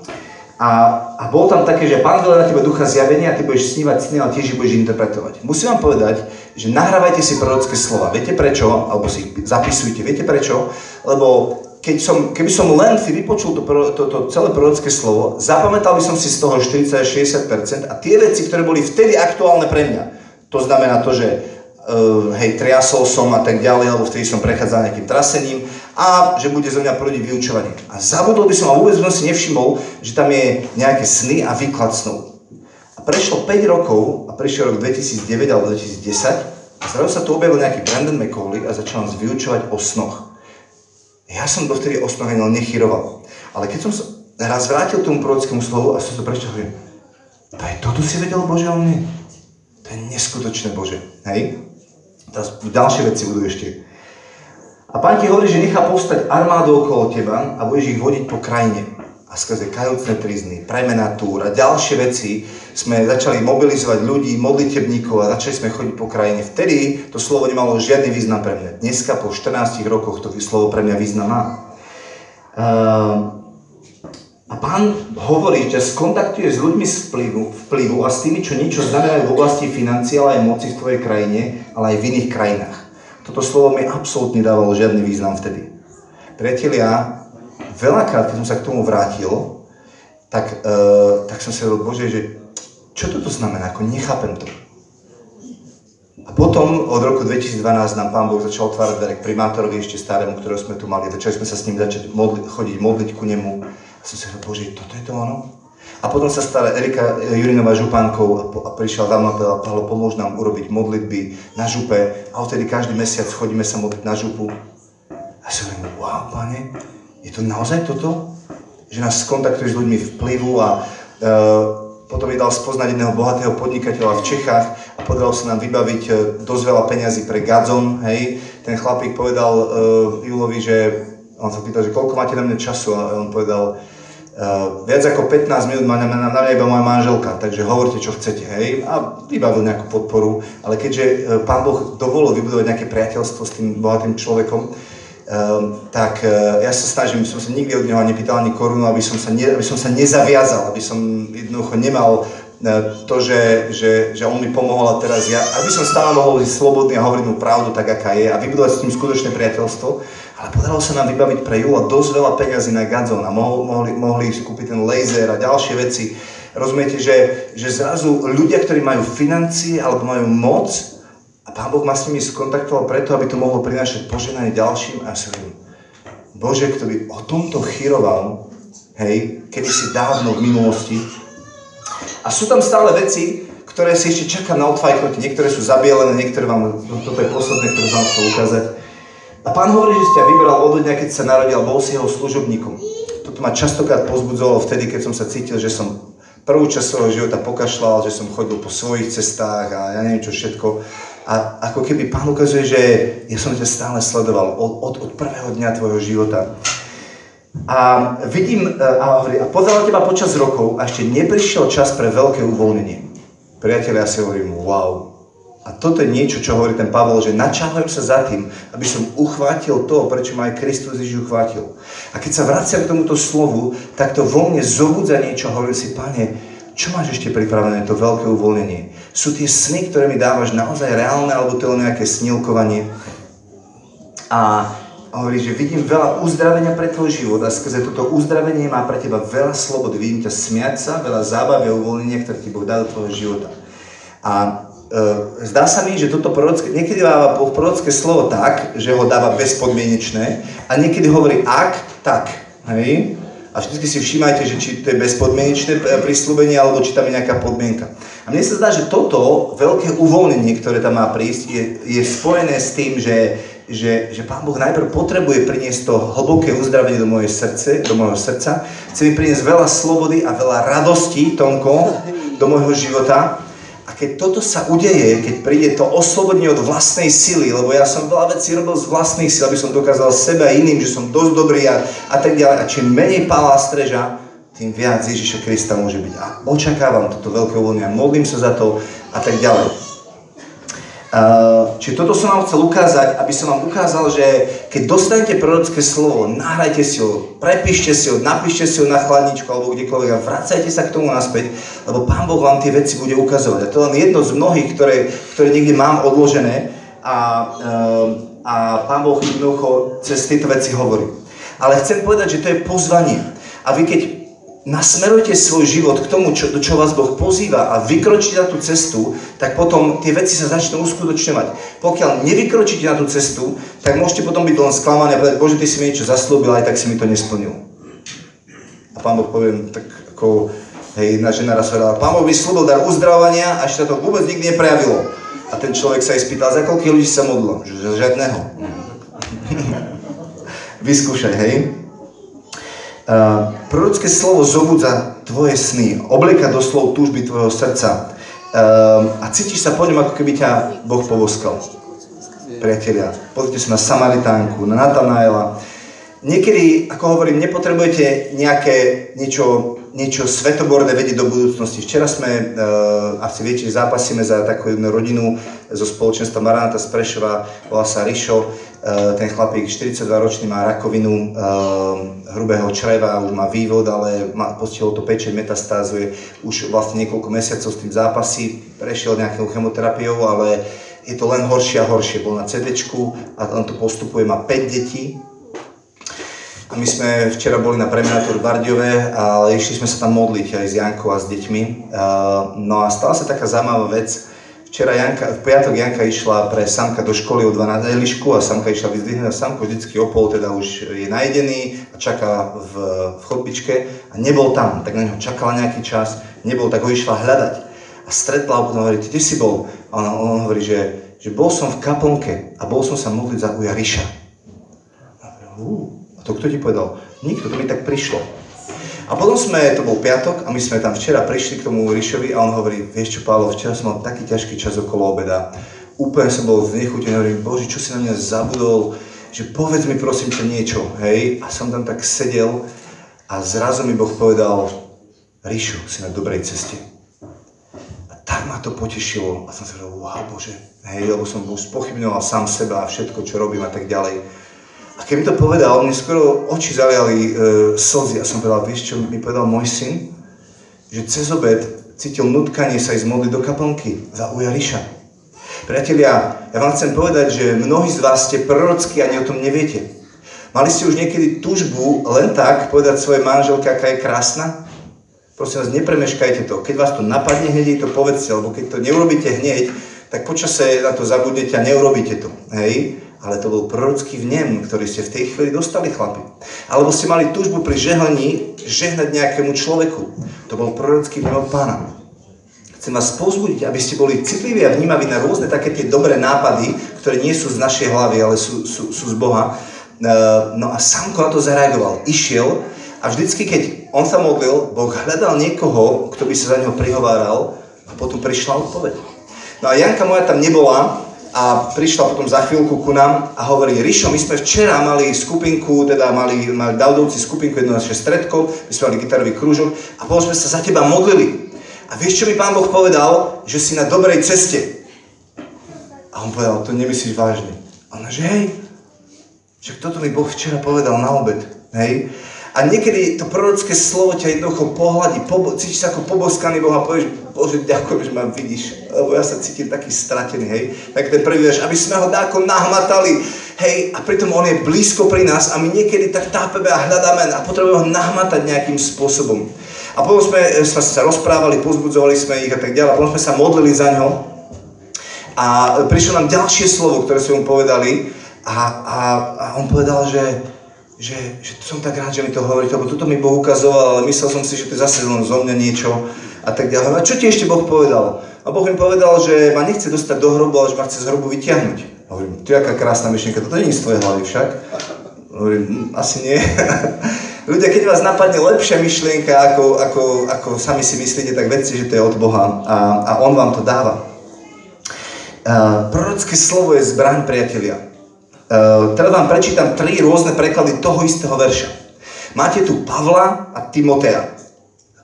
a, a bolo tam také, že pán dal na teba ducha zjavenia a ty budeš snívať sny, ale tiež ich budeš interpretovať. Musím vám povedať, že nahrávajte si prorocké slova. Viete prečo? Alebo si ich zapisujte. Viete prečo? Lebo keď som, keby som len si vypočul to, to, to celé prorocké slovo, zapamätal by som si z toho 40-60% a tie veci, ktoré boli vtedy aktuálne pre mňa, to znamená to, že uh, hej, triasol som a tak ďalej, alebo vtedy som prechádzal nejakým trasením a že bude zo mňa prúdiť vyučovanie. A zabudol by som a vôbec som si nevšimol, že tam je nejaké sny a výklad snov. A prešlo 5 rokov a prišiel rok 2009 alebo 2010 a zrazu sa tu objavil nejaký Brandon McCauley a začal nás vyučovať o snoch. Ja som dovtedy o snoch ani nechyroval. Ale keď som sa raz vrátil tomu prorockému slovu a som to prečo hovorím, aj toto si vedel Bože o mne? To je neskutočné Bože. Hej? Teraz ďalšie veci budú ešte. A pán ti hovorí, že nechá povstať armádu okolo teba a budeš ich vodiť po krajine. A skrze kajúcne trizny, premenatúr a ďalšie veci sme začali mobilizovať ľudí, modlitebníkov a začali sme chodiť po krajine. Vtedy to slovo nemalo žiadny význam pre mňa. Dneska po 14 rokoch to slovo pre mňa význam má. Uh, a pán hovorí, že skontaktuje s ľuďmi z vplyvu, vplyvu a s tými, čo niečo znamenajú v oblasti financií, ale aj moci v tvojej krajine, ale aj v iných krajinách. Toto slovo mi absolútne dávalo žiadny význam vtedy. Priatelia, veľakrát, keď som sa k tomu vrátil, tak, uh, tak som si hovoril, Bože, že čo toto znamená, ako nechápem to. A potom od roku 2012 nám Pán Boh začal otvárať dvere k primátorovi ešte starému, ktorého sme tu mali. Začali sme sa s ním začať modli, chodiť, modliť ku nemu. A som si hovoril, Bože, toto je to ono? A potom sa stala Erika Jurinová župánkou a prišiel za mnou a povedal, Pavlo, pomôž nám urobiť modlitby na župe. A odtedy každý mesiac chodíme sa modliť na župu. A si hovorím, wow, pane, je to naozaj toto? Že nás kontaktuješ s ľuďmi vplyvu a uh, potom mi dal spoznať jedného bohatého podnikateľa v Čechách a podarilo sa nám vybaviť uh, dosť veľa peňazí pre Gazon, hej. Ten chlapík povedal uh, Julovi, že on sa pýtal, že koľko máte na mňa času a on povedal, Uh, viac ako 15 minút má na, mňa iba moja manželka, takže hovorte, čo chcete, hej, a vybavil nejakú podporu, ale keďže uh, Pán Boh dovolil vybudovať nejaké priateľstvo s tým bohatým človekom, uh, tak uh, ja sa snažím, som sa nikdy od neho nepýtal ani korunu, aby som sa, ne, aby som sa nezaviazal, aby som jednoducho nemal to, že, že, že on mi pomohol a teraz ja, aby som stále mohol byť slobodný a hovoriť mu pravdu tak, aká je a vybudovať s ním skutočné priateľstvo, ale podarilo sa nám vybaviť pre Jula dosť veľa peňazí na Gazon a mohli, mohli, si kúpiť ten laser a ďalšie veci. Rozumiete, že, že zrazu ľudia, ktorí majú financie alebo majú moc a Pán Boh ma s nimi skontaktoval preto, aby to mohlo prinášať poženanie ďalším a si hovorím, Bože, kto by o tomto chyroval, hej, kedysi dávno v minulosti. A sú tam stále veci, ktoré si ešte čakám na odfajknutie. Niektoré sú zabielené, niektoré vám, toto je posledné, ktoré vám chcem ukázať. A pán hovorí, že ťa vybral od dňa, keď sa narodil, bol si jeho služobníkom. Toto ma častokrát pozbudzovalo vtedy, keď som sa cítil, že som prvú časť svojho života pokašľal, že som chodil po svojich cestách a ja neviem čo všetko. A ako keby pán ukazuje, že ja som ťa stále sledoval od, od, od prvého dňa tvojho života. A vidím, e, a, hovorí, a pozeral teba počas rokov a ešte neprišiel čas pre veľké uvoľnenie. Priatelia, ja si hovorím, wow, a toto je niečo, čo hovorí ten Pavel, že načahujem sa za tým, aby som uchvátil to, prečo ma aj Kristus Ježiš uchvátil. A keď sa vraciam k tomuto slovu, tak to vo mne zobudza niečo, hovorím si, pane, čo máš ešte pripravené, to veľké uvoľnenie? Sú tie sny, ktoré mi dávaš naozaj reálne, alebo to je len nejaké snilkovanie? A hovorí, že vidím veľa uzdravenia pre tvoj život a skrze toto uzdravenie má pre teba veľa slobody. Vidím ťa smiať sa, veľa zábavy a uvoľnenia, ktoré ti Boh dá do tvojho života. A zdá sa mi, že toto prorocké, niekedy dáva prorocké slovo tak, že ho dáva bezpodmienečné a niekedy hovorí ak, tak. Hej? A vždy si všímajte, že či to je bezpodmienečné prislúbenie, alebo či tam je nejaká podmienka. A mne sa zdá, že toto veľké uvoľnenie, ktoré tam má prísť, je, je spojené s tým, že, že, že Pán Boh najprv potrebuje priniesť to hlboké uzdravenie do mojej srdce, do môjho srdca. Chce mi priniesť veľa slobody a veľa radosti, Tonko, do môjho života. Keď toto sa udeje, keď príde to oslobodenie od vlastnej sily, lebo ja som veľa vecí robil z vlastných síl, aby som dokázal sebe a iným, že som dosť dobrý a, a tak ďalej. A čím menej pála streža, tým viac Ježiša Krista môže byť. A očakávam toto veľké uvoľnenie, modlím sa za to a tak ďalej. Uh, čiže toto som vám chcel ukázať, aby som vám ukázal, že keď dostanete prorocké slovo, nahrajte si ho, prepíšte si ho, napíšte si ho na chladničku alebo kdekoľvek a vracajte sa k tomu naspäť, lebo Pán Boh vám tie veci bude ukazovať. A to je len jedno z mnohých, ktoré, ktoré niekde mám odložené a, uh, a Pán Boh jednoducho cez tieto veci hovorí. Ale chcem povedať, že to je pozvanie. A vy keď nasmerujte svoj život k tomu, čo, do čo vás Boh pozýva a vykročíte na tú cestu, tak potom tie veci sa začnú uskutočňovať. Pokiaľ nevykročíte na tú cestu, tak môžete potom byť len sklamaní a povedať, Bože, Ty si mi niečo zaslúbil, aj tak si mi to nesplnil. A Pán Boh povie, tak ako, hej, jedna žena raz hovorila, Pán Boh by slúbil dar uzdravovania a ešte to vôbec nikdy neprejavilo. A ten človek sa jej spýtal, za koľkých ľudí sa modlil? Že žiadneho. Vyskúšaj, hej. Uh, prorocké slovo zobudza tvoje sny, oblieka do slov túžby tvojho srdca uh, a cítiš sa po ňom, ako keby ťa Boh povoskal. Priatelia, pozrite sa na Samaritánku, na Natanaela. Niekedy, ako hovorím, nepotrebujete nejaké niečo, niečo svetoborné vedieť do budúcnosti. Včera sme, uh, asi viete, zápasíme za takú jednu rodinu zo spoločenstva Maranata z Prešova, volá sa Rišo Eh, ten chlapík 42 ročný má rakovinu uh, hrubého čreva, už má vývod, ale má, postihol to pečeň, metastázuje, už vlastne niekoľko mesiacov s tým zápasí, prešiel nejakou chemoterapiou, ale je to len horšie a horšie. Bol na CD a on to postupuje, má 5 detí. A my sme včera boli na premiátor Bardiove, ale išli sme sa tam modliť aj s Jankou a s deťmi. No a stala sa taká zaujímavá vec. Včera Janka, v piatok Janka išla pre Samka do školy o 12 lišku a Samka išla vyzdvihnúť a Samko vždycky o pol teda už je najedený a čaká v, v chodbičke a nebol tam, tak na neho čakala nejaký čas, nebol, tak ho išla hľadať. A stretla a potom hovorí, kde si bol? A on, on hovorí, že, že bol som v kaplnke a bol som sa modliť za Uja Ríša. A, a to kto ti povedal? Nikto, to mi tak prišlo. A potom sme, to bol piatok a my sme tam včera prišli k tomu Ríšovi a on hovorí, vieš čo Pálo, včera som mal taký ťažký čas okolo obeda, úplne som bol znechutený, hovorím, Bože, čo si na mňa zabudol, že povedz mi prosím ťa niečo, hej, a som tam tak sedel a zrazu mi Boh povedal, Ríšu, si na dobrej ceste. A tak ma to potešilo a som si hovoril, wow Bože, hej, lebo som už spochybňoval sám seba a všetko, čo robím a tak ďalej. A keď mi to povedal, mne skoro oči zaliali e, slzy a som povedal, vieš čo mi povedal môj syn? Že cez obed cítil nutkanie sa ísť modliť do kaplnky za Uja Ríša. Priatelia, ja vám chcem povedať, že mnohí z vás ste prorocky a ani o tom neviete. Mali ste už niekedy túžbu len tak povedať svojej manželke, aká je krásna? Prosím vás, nepremeškajte to. Keď vás to napadne, hneď to povedzte, lebo keď to neurobíte hneď, tak počase na to zabudnete a neurobíte to. Hej? Ale to bol prorocký vnem, ktorý ste v tej chvíli dostali, chlapi. Alebo ste mali túžbu pri žehnaní žehnať nejakému človeku. To bol prorocký vnem od pána. Chcem vás pozbudiť, aby ste boli citliví a vnímaví na rôzne také tie dobré nápady, ktoré nie sú z našej hlavy, ale sú, sú, sú z Boha. E, no a Samko na to zareagoval. Išiel a vždycky, keď on sa modlil, Boh hľadal niekoho, kto by sa za neho prihováral a potom prišla odpoveď. No a Janka moja tam nebola, a prišla potom za chvíľku ku nám a hovorí, Rišo, my sme včera mali skupinku, teda mali, mali Daudovci skupinku, jedno naše stredko, my sme mali gitarový krúžok a potom sme sa za teba modlili. A vieš, čo mi Pán Boh povedal? Že si na dobrej ceste. A on povedal, to nemyslíš vážne. A ona, že hej, že toto mi Boh včera povedal na obed. Hej. A niekedy to prorocké slovo ťa jednoducho pohľadí, pobo- cítiš sa ako poboskaný Boh a povieš, Bože, ďakujem, že ma vidíš, lebo ja sa cítim taký stratený, hej. Tak ten prvý verš, aby sme ho dáko nahmatali, hej, a pritom on je blízko pri nás a my niekedy tak tápeme a hľadáme a potrebujeme ho nahmatať nejakým spôsobom. A potom sme, e, sme sa rozprávali, pozbudzovali sme ich a tak ďalej, a potom sme sa modlili za ňo. A prišlo nám ďalšie slovo, ktoré sme mu povedali a, a, a on povedal, že že, že som tak rád, že mi to hovorí, lebo toto mi Boh ukazoval, ale myslel som si, že to je zase len zo mňa niečo a tak ďalej. A čo ti ešte Boh povedal? A Boh mi povedal, že ma nechce dostať do hrobu, ale že ma chce z hrobu vyťahnuť. Hovorím, to je aká krásna myšlienka, toto nie je z tvojej hlavy však. Hovorím, hm, asi nie. Ľudia, keď vás napadne lepšia myšlienka, ako, ako, ako sami si myslíte, tak vedzte, že to je od Boha a, a On vám to dáva. Uh, prorocké slovo je zbraň, priatelia. Uh, teraz vám prečítam tri rôzne preklady toho istého verša. Máte tu Pavla a Timotea.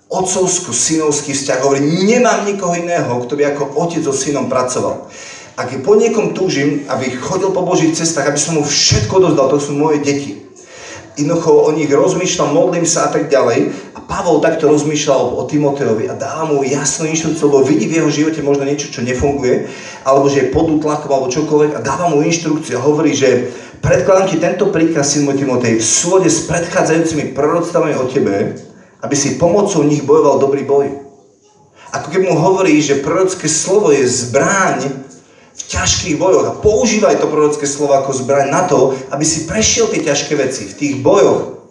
Otcovsko-synovský vzťah hovorí, nemám nikoho iného, kto by ako otec so synom pracoval. Ak po niekom túžim, aby chodil po Božích cestách, aby som mu všetko dozdal, to sú moje deti jednoducho o nich rozmýšľam, modlím sa a tak ďalej. A Pavol takto rozmýšľal o Timoteovi a dáva mu jasnú inštrukciu, lebo vidí v jeho živote možno niečo, čo nefunguje, alebo že je pod útlakom alebo čokoľvek a dáva mu inštrukciu a hovorí, že predkladám ti tento príkaz, syn môj Timotej, v súlode s predchádzajúcimi proroctvami o tebe, aby si pomocou nich bojoval dobrý boj. Ako keď mu hovorí, že prorocké slovo je zbráň v ťažkých bojoch a používaj to prorocké slovo ako zbraň na to, aby si prešiel tie ťažké veci v tých bojoch.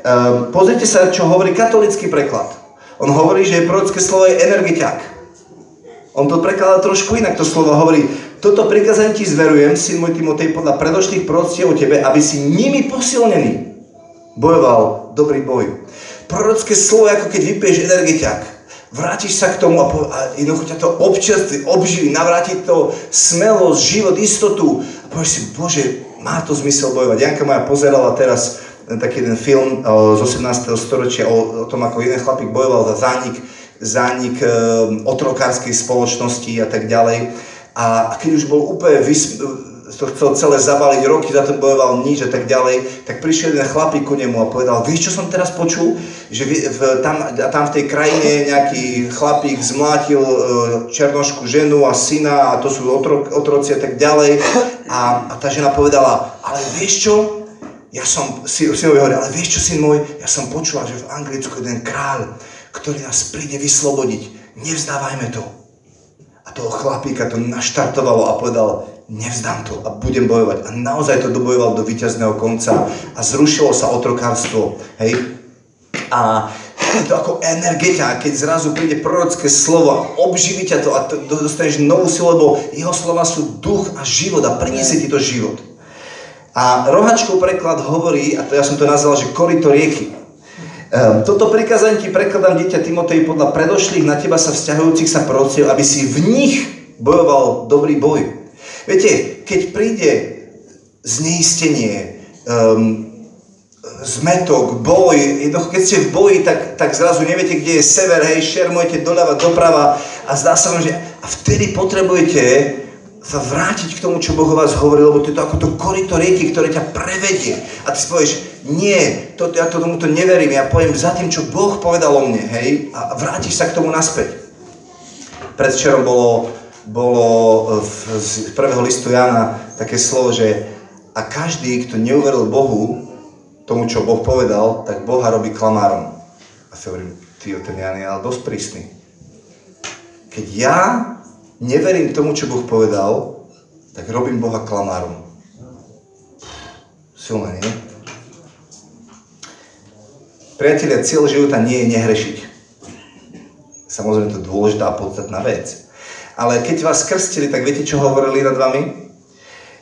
Um, pozrite sa, čo hovorí katolický preklad. On hovorí, že prorocké slovo je energiťak. On to prekladá trošku inak, to slovo hovorí, toto prikazanie ti zverujem, syn môj Timotej, podľa predošlých proroctiev o tebe, aby si nimi posilnený bojoval dobrý boj. Prorocké slovo ako keď vypieš energiťak vrátiš sa k tomu a, po, a jednoducho ťa to občerství, obživí, navráti to smelosť, život, istotu a povieš si, Bože, má to zmysel bojovať. Janka moja pozerala teraz taký jeden film o, z 18. storočia o, o tom, ako jeden chlapík bojoval za zánik, zánik e, otrokárskej spoločnosti a tak ďalej. A, a keď už bol úplne vys, to chcel celé zabaliť, roky za to bojoval nič a tak ďalej, tak prišiel jeden chlapík ku nemu a povedal, vieš čo som teraz počul? Že v, v, tam, tam v tej krajine nejaký chlapík zmlátil e, černošku ženu a syna a to sú otro, otroci a tak ďalej. A, a tá žena povedala, ale vieš čo? ja som, synovi hovorí, ale vieš čo, syn môj, ja som počula, že v Anglicku jeden kráľ, ktorý nás príde vyslobodiť. Nevzdávajme to. A toho chlapíka to naštartovalo a povedal, nevzdám to a budem bojovať. A naozaj to dobojoval do víťazného konca a zrušilo sa otrokárstvo. Hej? A to ako energetika, keď zrazu príde prorocké slovo a obživí ťa to a to, dostaneš novú silu, lebo jeho slova sú duch a život a priniesie ti to život. A rohačkov preklad hovorí, a to ja som to nazval, že korito rieky. Um, toto prikázanie ti prekladám dieťa Timotej podľa predošlých na teba sa vzťahujúcich sa prorociev, aby si v nich bojoval dobrý boj. Viete, keď príde zneistenie, um, zmetok, boj, jednoducho keď ste v boji, tak, tak zrazu neviete, kde je sever, hej, šermujete doľava, doprava a zdá sa vám, že a vtedy potrebujete sa vrátiť k tomu, čo Boh o vás hovoril, lebo to je to ako to korito rieky, ktoré ťa prevedie. A ty si povieš, nie, to, ja to tomuto neverím, ja poviem za tým, čo Boh povedal o mne, hej, a vrátiš sa k tomu naspäť. Predvčerom bolo, bolo v, z prvého listu Jana také slovo, že a každý, kto neuveril Bohu, tomu, čo Boh povedal, tak Boha robí klamárom. A si hovorím, ty ten Jan je ale dosť prísny. Keď ja neverím tomu, čo Boh povedal, tak robím Boha klamárom. Silné, nie? Priatelia, cieľ života nie je nehrešiť. Samozrejme, to je dôležitá a podstatná vec. Ale keď vás krstili, tak viete, čo hovorili nad vami?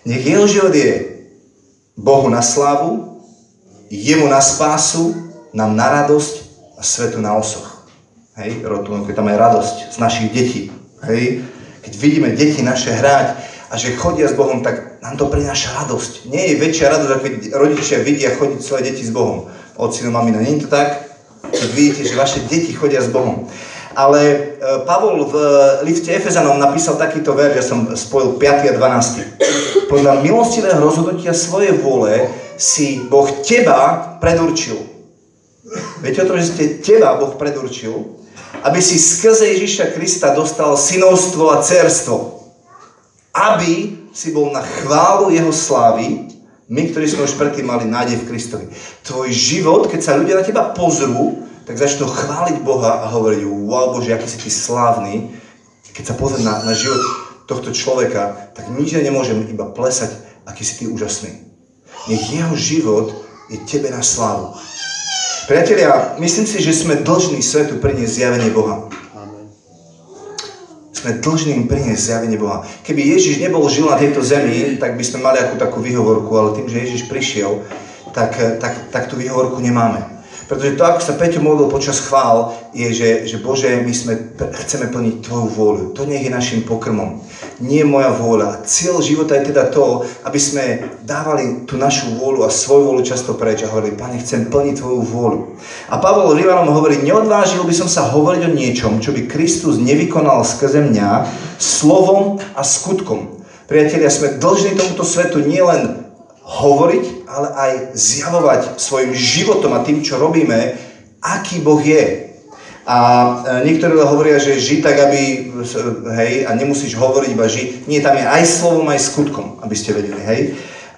Nech jeho život je Bohu na slávu, jemu na spásu, nám na radosť a svetu na osoch. Hej, rotulunku, tam je radosť z našich detí. Hej, keď vidíme deti naše hrať a že chodia s Bohom, tak nám to prináša radosť. Nie je väčšia radosť, ako keď rodičia vidia chodiť svoje deti s Bohom. Ocino, mamina, nie je to tak? Vidíte, že vaše deti chodia s Bohom. Ale e, Pavol v liste Efezanom napísal takýto ver, že som spojil 5. a 12. Podľa milostivého rozhodnutia svojej vôle si Boh teba predurčil. Viete o tom, že ste teba Boh predurčil? aby si skrze Ježiša Krista dostal synovstvo a cerstvo. Aby si bol na chválu jeho slávy, my, ktorí sme už predtým mali nádej v Kristovi. Tvoj život, keď sa ľudia na teba pozrú, tak začnú chváliť Boha a hovoriť, wow Bože, aký si ty slávny. Keď sa pozrie na, na život tohto človeka, tak nič nemôžem iba plesať, aký si ty úžasný. Nech jeho život je tebe na slávu. Priatelia, myslím si, že sme dlžní svetu priniesť zjavenie Boha. Sme dlžní im priniesť zjavenie Boha. Keby Ježiš nebol žil na tejto zemi, tak by sme mali akú takú výhovorku, ale tým, že Ježiš prišiel, tak, tak, tak tú výhovorku nemáme. Pretože to, ako sa Peťo modlil počas chvál, je, že, že Bože, my sme, chceme plniť Tvoju vôľu. To nech je našim pokrmom. Nie moja vôľa. Cieľ života je teda to, aby sme dávali tú našu vôľu a svoju vôľu často preč a hovorili, Pane, chcem plniť Tvoju vôľu. A Pavol Rivanom hovorí, neodvážil by som sa hovoriť o niečom, čo by Kristus nevykonal skrze mňa slovom a skutkom. Priatelia, sme dlžní tomuto svetu nielen hovoriť, ale aj zjavovať svojim životom a tým, čo robíme, aký Boh je. A e, niektorí hovoria, že ži tak, aby, hej, a nemusíš hovoriť iba ži. Nie, tam je aj slovom, aj skutkom, aby ste vedeli, hej.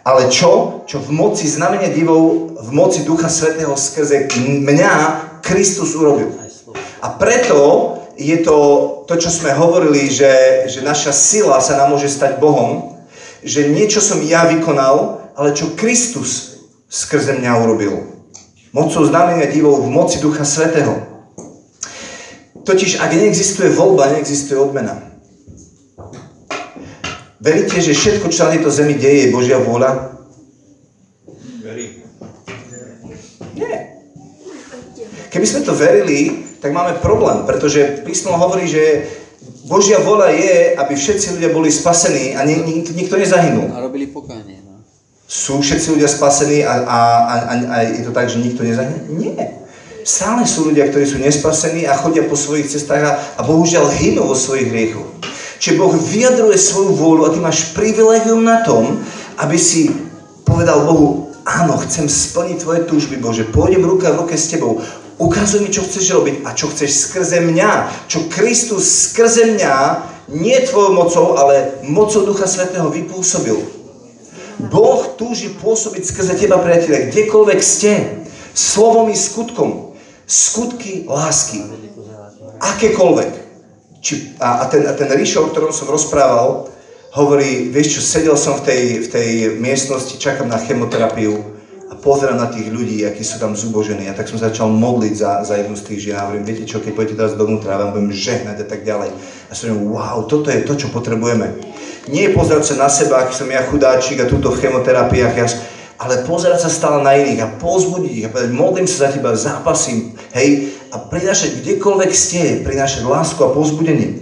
Ale čo? Čo v moci znamenia divov, v moci Ducha Svetého skrze mňa Kristus urobil. A preto je to, to čo sme hovorili, že, že naša sila sa nám môže stať Bohom, že niečo som ja vykonal, ale čo Kristus skrze mňa urobil. Mocou znamenia divov v moci Ducha Svetého. Totiž, ak neexistuje voľba, neexistuje odmena. Veríte, že všetko, čo na tejto zemi deje, je Božia vôľa? Nie. Keby sme to verili, tak máme problém, pretože písmo hovorí, že Božia vôľa je, aby všetci ľudia boli spasení a nikto nezahynul. A robili pokánie sú všetci ľudia spasení a, a, a, a je to tak, že nikto nezahynie? Nie. Stále sú ľudia, ktorí sú nespasení a chodia po svojich cestách a, a bohužiaľ hynú vo svojich hriechoch. Čiže Boh vyjadruje svoju vôľu a ty máš privilegium na tom, aby si povedal Bohu, áno, chcem splniť tvoje túžby, Bože, pôjdem ruka v ruke s tebou, ukazuj mi, čo chceš robiť a čo chceš skrze mňa, čo Kristus skrze mňa, nie tvojou mocou, ale mocou Ducha Svetého vypôsobil. Boh túži pôsobiť skrze teba, priatelia, kdekoľvek ste. Slovom i skutkom. Skutky lásky. Akékoľvek. Či, a, a, ten, a ten Ríšo, o ktorom som rozprával, hovorí, vieš čo, sedel som v tej, v tej miestnosti, čakám na chemoterapiu pozerám na tých ľudí, akí sú tam zubožení. A tak som začal modliť za, za jednu z tých žien a hovorím, viete čo, keď pôjdete teraz dovnútra, ja vám budem žehnať a tak ďalej. A som wow, toto je to, čo potrebujeme. Nie pozerať sa na seba, aký som ja chudáčik a túto v chemoterapiách, ja, ale pozerať sa stále na iných a pozbudiť ich a povedať, modlím sa za teba, zápasím, hej, a prinášať kdekoľvek ste, prinášať lásku a pozbudenie.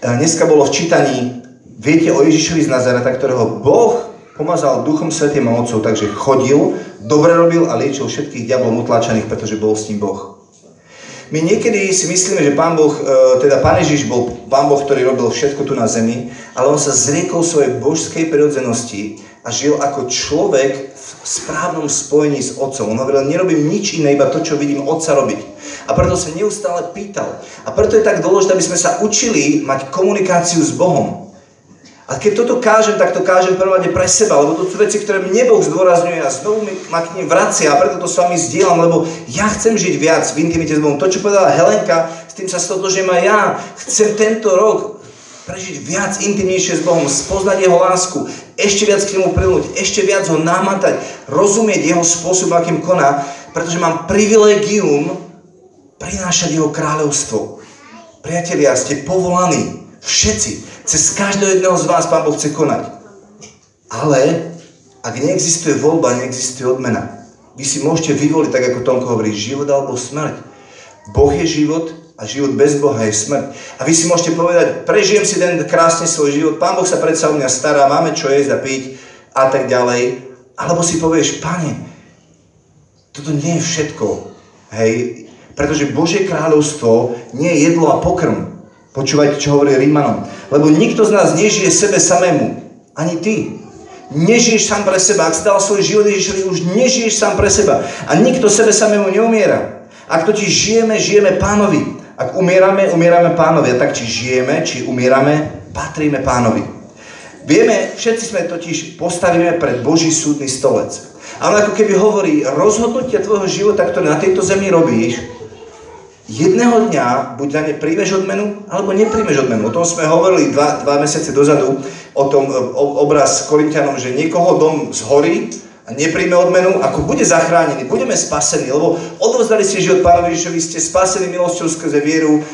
E, dneska bolo v čítaní, viete o Ježišovi z Nazareta, ktorého Boh pomazal Duchom Svetým a Otcov, takže chodil, dobre robil a liečil všetkých diablom utláčaných, pretože bol s ním Boh. My niekedy si myslíme, že Pán Boh, e, teda Pán Ježiš bol Pán Boh, ktorý robil všetko tu na zemi, ale on sa zriekol svojej božskej prirodzenosti a žil ako človek v správnom spojení s Otcom. On hovoril, nerobím nič iné, iba to, čo vidím Otca robiť. A preto sa neustále pýtal. A preto je tak dôležité, aby sme sa učili mať komunikáciu s Bohom. A keď toto kážem, tak to kážem prvade pre seba, lebo to sú veci, ktoré mne Boh zdôrazňuje a znovu mi, ma k ním vracia a preto to s vami zdieľam, lebo ja chcem žiť viac v intimite s Bohom. To, čo povedala Helenka, s tým sa stotožím aj ja. Chcem tento rok prežiť viac intimnejšie s Bohom, spoznať Jeho lásku, ešte viac k nemu prilnúť, ešte viac ho namatať, rozumieť Jeho spôsob, akým koná, pretože mám privilegium prinášať Jeho kráľovstvo. Priatelia, ste povolaní, všetci, cez každého jedného z vás Pán Boh chce konať. Ale ak neexistuje voľba, neexistuje odmena. Vy si môžete vyvoliť, tak ako Tomko hovorí, život alebo smrť. Boh je život, a život bez Boha je smrť. A vy si môžete povedať, prežijem si ten krásny svoj život, Pán Boh sa predsa o mňa stará, máme čo jesť a piť a tak ďalej. Alebo si povieš, Pane, toto nie je všetko. Hej, pretože Božie kráľovstvo nie je jedlo a pokrm. Počúvajte, čo hovorí Rímanom. Lebo nikto z nás nežije sebe samému. Ani ty. Nežiješ sám pre seba. Ak si dal svoj život Ježišovi, už nežiješ sám pre seba. A nikto sebe samému neumiera. Ak totiž žijeme, žijeme pánovi. Ak umierame, umierame pánovi. A tak či žijeme, či umierame, patríme pánovi. Vieme, všetci sme totiž postavíme pred Boží súdny stolec. A on ako keby hovorí, rozhodnutia tvojho života, ktoré na tejto zemi robíš, jedného dňa buď za ne príjmeš odmenu, alebo nepríjmeš odmenu. O tom sme hovorili dva, dva mesiace dozadu, o tom o, obraz Korintianom, že niekoho dom zhorí, a nepríjme odmenu, ako bude zachránený, budeme spasení, lebo odovzdali ste život Pánovi Ježišovi, ste spasení milosťou skrze vieru,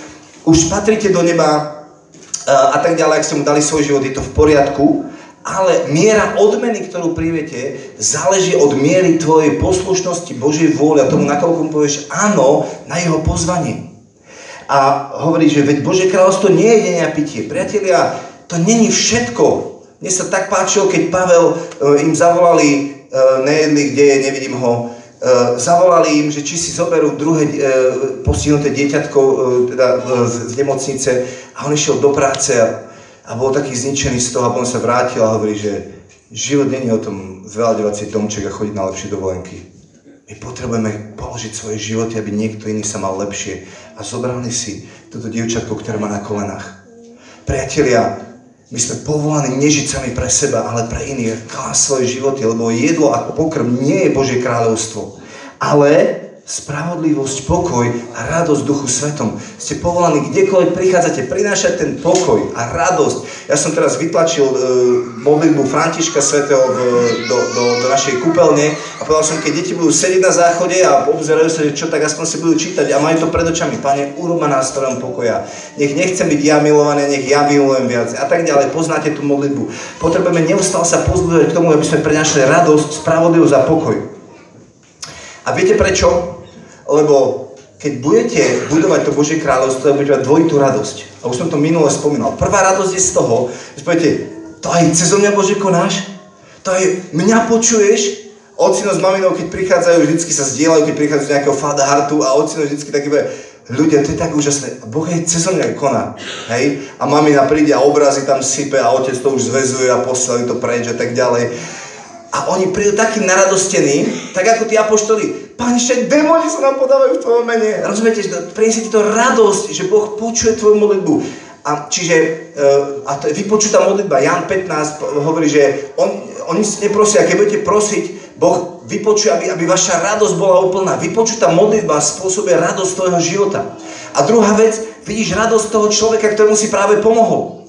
už patrite do neba a tak ďalej, ak ste mu dali svoj život, je to v poriadku, ale miera odmeny, ktorú príjmete, záleží od miery tvojej poslušnosti Božej vôle a tomu, nakoľko mu povieš áno na jeho pozvanie. A hovorí, že veď Bože kráľovstvo nie je jedenie pitie. Priatelia, to není všetko. Mne sa tak páčilo, keď Pavel e, im zavolali E, nejedli, kde je, nevidím ho. E, zavolali im, že či si zoberú druhé e, postihnuté dieťatko teda z nemocnice a on išiel do práce a, a bol taký zničený z toho a on sa vrátil a hovorí, že život není o tom zveľadovať si domček a chodiť na lepšie dovolenky. My potrebujeme položiť svoje životy, aby niekto iný sa mal lepšie. A zobrali si toto dievčatko, ktoré má na kolenách. Priatelia, my sme povolaní nežiť sami pre seba, ale pre iných. Klás svoje životy, lebo jedlo ako pokrm nie je Božie kráľovstvo. Ale spravodlivosť, pokoj a radosť Duchu Svetom. Ste povolaní, kdekoľvek prichádzate, prinášať ten pokoj a radosť. Ja som teraz vytlačil e, modlitbu Františka Svetého v, do, do, do našej kúpeľne a povedal som, keď deti budú sedieť na záchode a obzerajú sa, že čo, tak aspoň si budú čítať a majú to pred očami. Pane, urob ma nástrojom pokoja. Nech nechcem byť ja milovaný, nech ja milujem viac a tak ďalej. Poznáte tú modlitbu. Potrebujeme neustále sa pozbudzovať k tomu, aby sme prinášali radosť, spravodlivosť a pokoj. A viete prečo? Lebo keď budete budovať to Božie kráľovstvo, budete mať dvojitú radosť. A už som to minule spomínal. Prvá radosť je z toho, že poviete, to aj cez mňa Bože konáš? To aj mňa počuješ? Ocino s maminou, keď prichádzajú, vždycky sa zdieľajú, keď prichádzajú z nejakého fada a ocino vždycky taký bude, ľudia, to je tak úžasné. Boh je cez mňa koná. Hej? A mamina príde a obrazy tam sype a otec to už zvezuje a posielajú to preč a tak ďalej. A oni prídu takí naradostení, tak ako tí apoštoli. Pane, ešte demoni sa nám podávajú v tvojom mene. Rozumiete, že priniesie ti to radosť, že Boh počuje tvoju modlitbu. A čiže, uh, a to je vypočutá modlitba, Jan 15 hovorí, že on, oni si neprosia, keď budete prosiť, Boh vypočuje, aby, aby vaša radosť bola úplná. Vypočutá modlitba spôsobuje radosť tvojho života. A druhá vec, vidíš radosť toho človeka, ktorému si práve pomohol.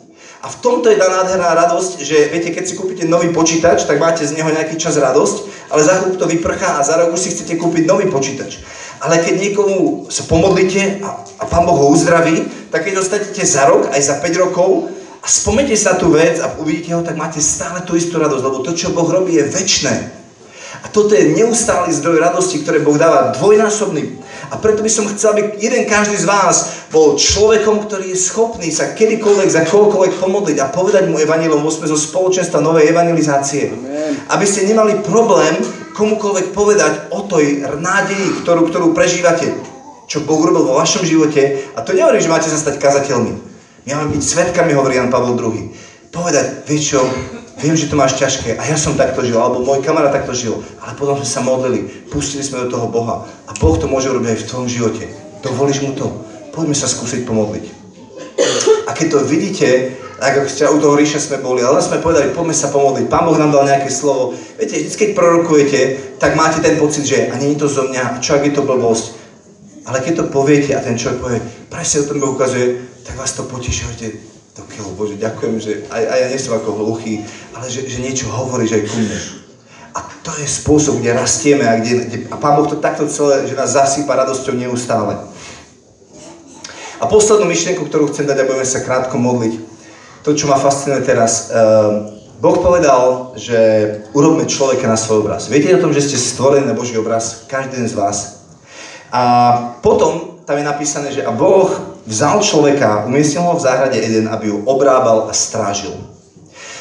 A v tomto je tá nádherná radosť, že viete, keď si kúpite nový počítač, tak máte z neho nejaký čas radosť, ale za chvíľu to vyprchá a za rok už si chcete kúpiť nový počítač. Ale keď niekomu sa pomodlíte a, a Pán Boh ho uzdraví, tak keď dostanete za rok, aj za 5 rokov, a spomnite sa tú vec a uvidíte ho, tak máte stále tú istú radosť, lebo to, čo Boh robí, je väčné. A toto je neustály zdroj radosti, ktoré Boh dáva dvojnásobný. A preto by som chcel, aby jeden každý z vás bol človekom, ktorý je schopný sa kedykoľvek za kohokoľvek pomodliť a povedať mu evanilom, sme zo spoločenstva novej evangelizácie. Amen. Aby ste nemali problém komukoľvek povedať o tej nádeji, ktorú, ktorú prežívate, čo Boh robil vo vašom živote. A to nehovorím, že máte sa stať kazateľmi. My máme byť svetkami, hovorí Jan Pavel II. Povedať, vieš čo, viem, že to máš ťažké a ja som takto žil, alebo môj kamarát takto žil, ale potom sme sa modlili, pustili sme do toho Boha a Boh to môže robiť aj v tvojom živote. Dovolíš mu to? Poďme sa skúsiť pomodliť. A keď to vidíte, tak ako u toho ríša sme boli, ale sme povedali, poďme sa pomodliť. Pán Boh nám dal nejaké slovo. Viete, vždy, keď prorokujete, tak máte ten pocit, že a nie je to zo mňa, čo ak je to blbosť. Ale keď to poviete a ten človek povie, presne o tom ukazuje, tak vás to poteší, keľu, Bože, ďakujem, že aj, aj ja nie som ako hluchý, ale že, že niečo hovoríš aj ku mne. A to je spôsob, kde rastieme a, kde, kde, a Pán Boh to takto celé, že nás zasýpa radosťou neustále. A poslednú myšlienku, ktorú chcem dať a budeme sa krátko modliť, to, čo ma fascinuje teraz, uh, Boh povedal, že urobme človeka na svoj obraz. Viete o tom, že ste stvorení na Boží obraz, každý z vás. A potom tam je napísané, že a Boh vzal človeka, umiestnil ho v záhrade Eden, aby ju obrábal a strážil.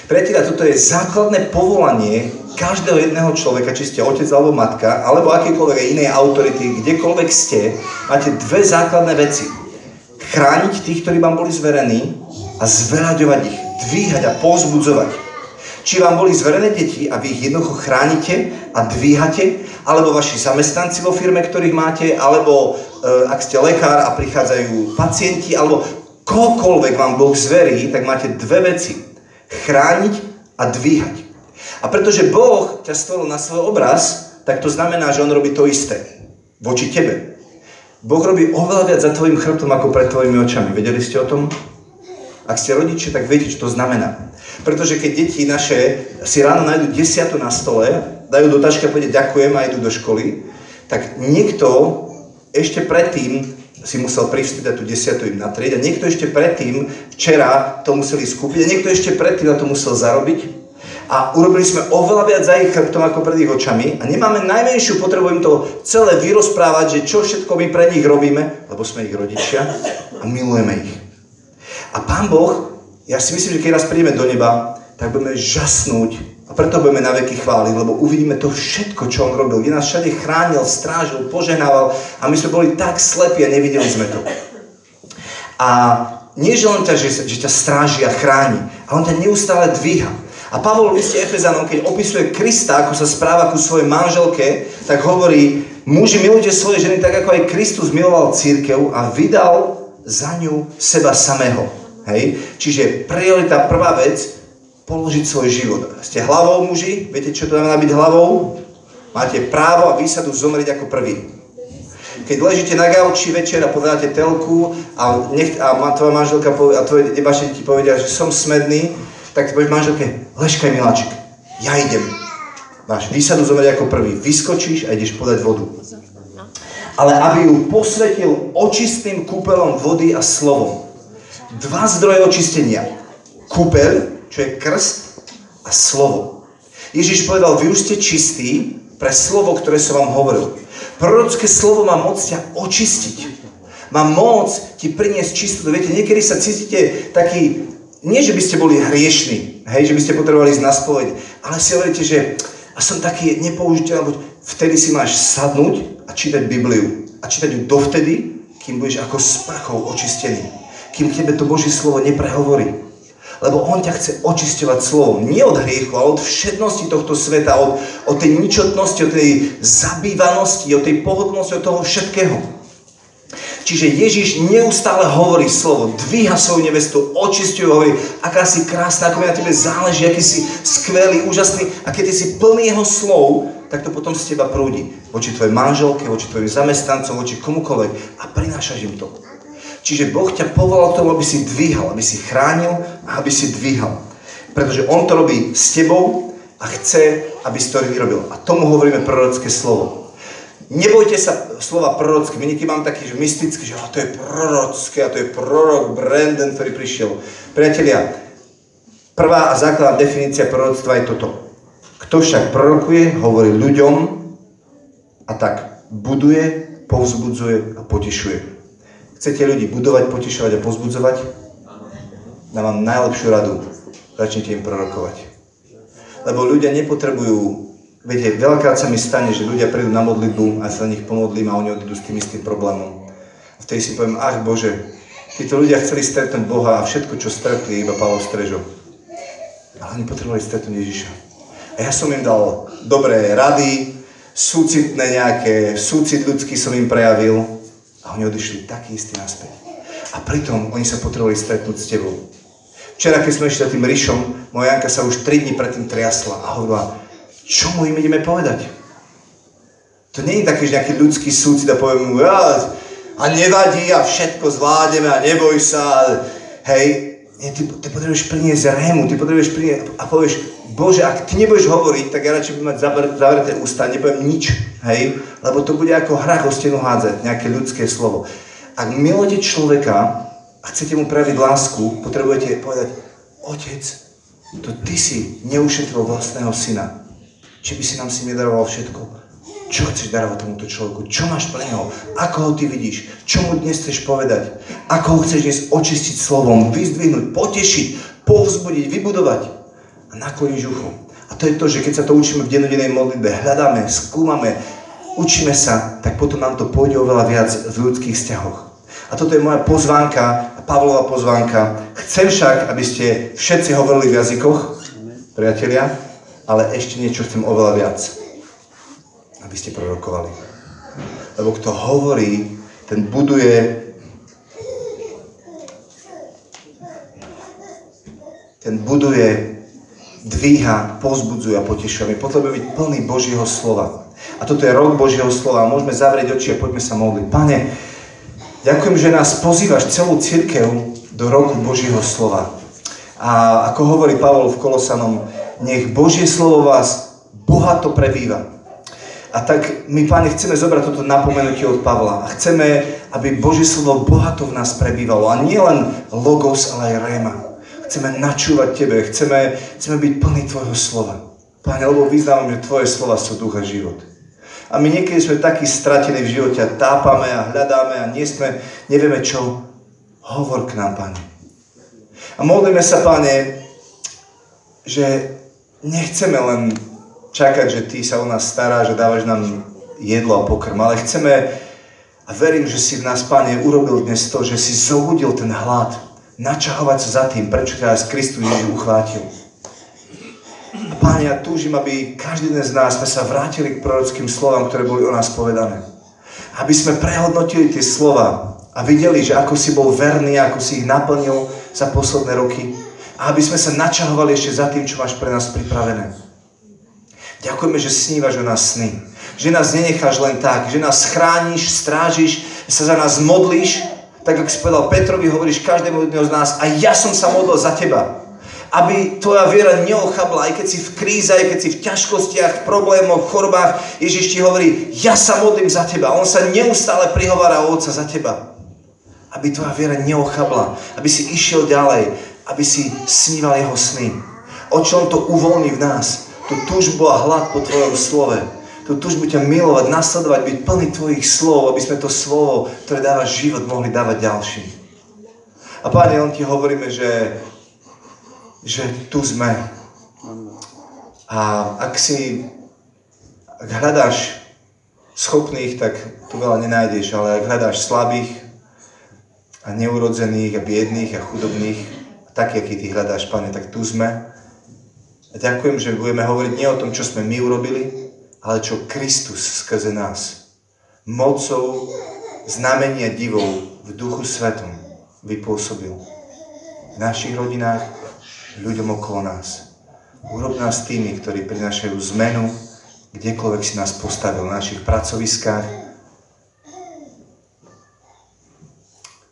Priatelia, toto je základné povolanie každého jedného človeka, či ste otec alebo matka, alebo akékoľvek inej autority, kdekoľvek ste, máte dve základné veci. Chrániť tých, ktorí vám boli zverení a zveraďovať ich, dvíhať a pozbudzovať či vám boli zverené deti a vy ich jednoducho chránite a dvíhate, alebo vaši zamestnanci vo firme, ktorých máte, alebo ak ste lekár a prichádzajú pacienti, alebo kohokoľvek vám Boh zverí, tak máte dve veci. Chrániť a dvíhať. A pretože Boh ťa stvoril na svoj obraz, tak to znamená, že On robí to isté voči tebe. Boh robí oveľa viac za tvojim chrbtom ako pred tvojimi očami. Vedeli ste o tom? Ak ste rodičia, tak viete, čo to znamená. Pretože keď deti naše si ráno nájdu desiatu na stole, dajú do tašky a povedia ďakujem a idú do školy, tak niekto ešte predtým si musel privstať a tú desiatu im natrieť a niekto ešte predtým včera to museli skúpiť a niekto ešte predtým na to musel zarobiť a urobili sme oveľa viac za ich chrbtom ako pred ich očami a nemáme najmenšiu potrebu im to celé vyrozprávať, že čo všetko my pre nich robíme, lebo sme ich rodičia a milujeme ich. A Pán Boh ja si myslím, že keď raz prídeme do neba, tak budeme žasnúť a preto budeme na veky chváliť, lebo uvidíme to všetko, čo on robil. Kde nás všade chránil, strážil, poženával a my sme boli tak slepí a nevideli sme to. A nie, že len ťa, že, že ťa stráži a chráni, ale on ťa neustále dvíha. A Pavol v liste Efezanom, keď opisuje Krista, ako sa správa ku svojej manželke, tak hovorí, muži milujte svoje ženy tak, ako aj Kristus miloval církev a vydal za ňu seba samého Hej? Čiže priorita, prvá vec, položiť svoj život. Ste hlavou muži, viete, čo to znamená byť hlavou? Máte právo a výsadu zomrieť ako prvý. Keď ležíte na gauči večer a pozeráte telku a, nech, a tvoja manželka povie, a tvoje vaše deti povedia, že som smedný, tak povieš manželke, ležkaj miláčik, ja idem. Máš výsadu zomrieť ako prvý. Vyskočíš a ideš podať vodu. Ale aby ju posvetil očistným kúpelom vody a slovom dva zdroje očistenia. Kúpeľ, čo je krst, a slovo. Ježiš povedal, vy už ste čistí pre slovo, ktoré som vám hovoril. Prorocké slovo má moc ťa očistiť. Má moc ti priniesť čistotu. Viete, niekedy sa cítite taký, nie že by ste boli hriešní, hej, že by ste potrebovali ísť na spoveď, ale si hovoríte, že a som taký nepoužiteľný, vtedy si máš sadnúť a čítať Bibliu. A čítať ju dovtedy, kým budeš ako sprchou očistený kým k tebe to Božie slovo neprehovorí. Lebo On ťa chce očisťovať slovom. Nie od hriechu, ale od všetnosti tohto sveta, od, od tej ničotnosti, od tej zabývanosti, od tej pohodlnosti, od toho všetkého. Čiže Ježiš neustále hovorí slovo, dvíha svoju nevestu, očistuje, hovorí, aká si krásna, ako mi na tebe záleží, aký si skvelý, úžasný. A keď si plný jeho slov, tak to potom z teba prúdi. Voči tvojej manželke, voči tvojim zamestnancom, voči komukoľvek. A prinášaš im to. Čiže Boh ťa povolal k tomu, aby si dvíhal, aby si chránil a aby si dvíhal. Pretože On to robí s tebou a chce, aby si to vyrobil. A tomu hovoríme prorocké slovo. Nebojte sa slova prorocké. My niekedy mám taký že mystický, že to je prorocké a to je prorok Brandon, ktorý prišiel. Priatelia, prvá a základná definícia proroctva je toto. Kto však prorokuje, hovorí ľuďom a tak buduje, povzbudzuje a potešuje. Chcete ľudí budovať, potešovať a povzbudzovať? Dám vám najlepšiu radu. Začnite im prorokovať. Lebo ľudia nepotrebujú Viete, veľakrát sa mi stane, že ľudia prídu na modlitbu a sa na nich pomodlím a oni odídu s tým istým problémom. A vtedy si poviem, ach Bože, títo ľudia chceli stretnúť Boha a všetko, čo stretli, iba Pavol Strežo. Ale oni potrebovali stretnúť Ježiša. A ja som im dal dobré rady, súcitné nejaké, súcit ľudský som im prejavil a oni odišli taký istý naspäť. A pritom oni sa potrebovali stretnúť s tebou. Včera, keď sme išli tým Ríšom, moja Janka sa už 3 dní predtým triasla a hovorila, čo mu im ideme povedať? To nie je taký, že nejaký ľudský súcit a poviem mu, ja, a nevadí a všetko zvládneme a neboj sa. Hej, nie, ty, ty potrebuješ priniesť rému, ty potrebuješ priniesť a povieš, Bože, ak ty nebudeš hovoriť, tak ja radšej budem mať zavreté ústa, nepoviem nič, hej, lebo to bude ako hrách o stenu hádzať, nejaké ľudské slovo. Ak milujete človeka a chcete mu prejaviť lásku, potrebujete povedať, Otec, to ty si neušetril vlastného syna, či by si nám si nedaroval všetko. Čo chceš darovať tomuto človeku? Čo máš pre neho? Ako ho ty vidíš? Čo mu dnes chceš povedať? Ako ho chceš dnes očistiť slovom, vyzdvihnúť, potešiť, povzbudiť, vybudovať? A nakloníš ucho. A to je to, že keď sa to učíme v dennodennej modlitbe, hľadáme, skúmame, učíme sa, tak potom nám to pôjde oveľa viac v ľudských vzťahoch. A toto je moja pozvánka, Pavlova pozvánka. Chcem však, aby ste všetci hovorili v jazykoch, priatelia, ale ešte niečo chcem oveľa viac. Aby ste prorokovali. Lebo kto hovorí, ten buduje ten buduje, dvíha, pozbudzuje a potešuje. My potrebujeme byť plný Božieho slova. A toto je rok Božieho slova. Môžeme zavrieť oči a poďme sa modliť. Pane, ďakujem, že nás pozývaš celú církev do roku Božieho slova. A ako hovorí Pavol v Kolosanom, nech Božie slovo vás bohato prebýva. A tak my, Páne, chceme zobrať toto napomenutie od Pavla a chceme, aby Božie slovo bohato v nás prebývalo. A nie len logos, ale aj réma. Chceme načúvať Tebe, chceme, chceme byť plní Tvojho slova. Páne, lebo vyznávam, že Tvoje slova sú duch a život. A my niekedy sme takí stratení v živote a tápame a hľadáme a nie sme, nevieme čo. Hovor k nám, Pane. A modlíme sa, Pane, že nechceme len čakať, že Ty sa o nás stará, že dávaš nám jedlo a pokrm, ale chceme a verím, že si v nás, Pane, urobil dnes to, že si zobudil ten hlad, načahovať sa za tým, prečo ťa z Kristu Ježiš uchvátil. A Páne, ja túžim, aby každý z nás sme sa vrátili k prorockým slovám, ktoré boli o nás povedané. Aby sme prehodnotili tie slova a videli, že ako si bol verný, ako si ich naplnil za posledné roky a aby sme sa načahovali ešte za tým, čo máš pre nás pripravené. Ďakujeme, že snívaš o nás sny. Že nás nenecháš len tak, že nás chrániš, strážiš, sa za nás modlíš, tak ako si povedal Petrovi, hovoríš každému jedného z nás a ja som sa modlil za teba. Aby tvoja viera neochabla, aj keď si v kríze, aj keď si v ťažkostiach, v problémoch, v chorobách. Ježiš ti hovorí, ja sa modlím za teba. On sa neustále prihovára o Otca za teba. Aby tvoja viera neochabla, aby si išiel ďalej, aby si sníval jeho sny. O čom to uvoľní v nás? Tú túžbu a hlad po tvojom slove. Tú túžbu ťa milovať, nasledovať, byť plný tvojich slov, aby sme to slovo, ktoré dáva život, mohli dávať ďalším. A Páne, len ti hovoríme, že, že tu sme. A ak si, ak hľadáš schopných, tak tu veľa nenájdeš, ale ak hľadáš slabých a neurodzených a biedných a chudobných, taký, aký Ty hľadáš, Pane, tak tu sme. A ďakujem, že budeme hovoriť nie o tom, čo sme my urobili, ale čo Kristus skrze nás. Mocou znamenia divov v duchu svetom vypôsobil v našich rodinách, ľuďom okolo nás. Urob nás tými, ktorí prinášajú zmenu, kdekoľvek si nás postavil, na našich pracoviskách,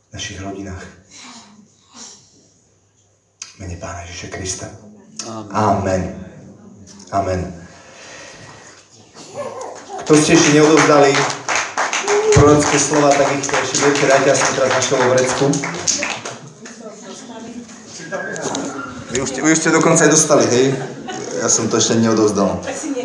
v našich rodinách. V mene Pána Ježiša Krista. Amen. Amen. Kto ste ešte neodovzdali prorocké slova, tak ich ešte viete, dajte asi teraz na šelovrecku. Vy už, ste, vy už ste dokonca aj dostali, hej? Ja som to ešte neodovzdal.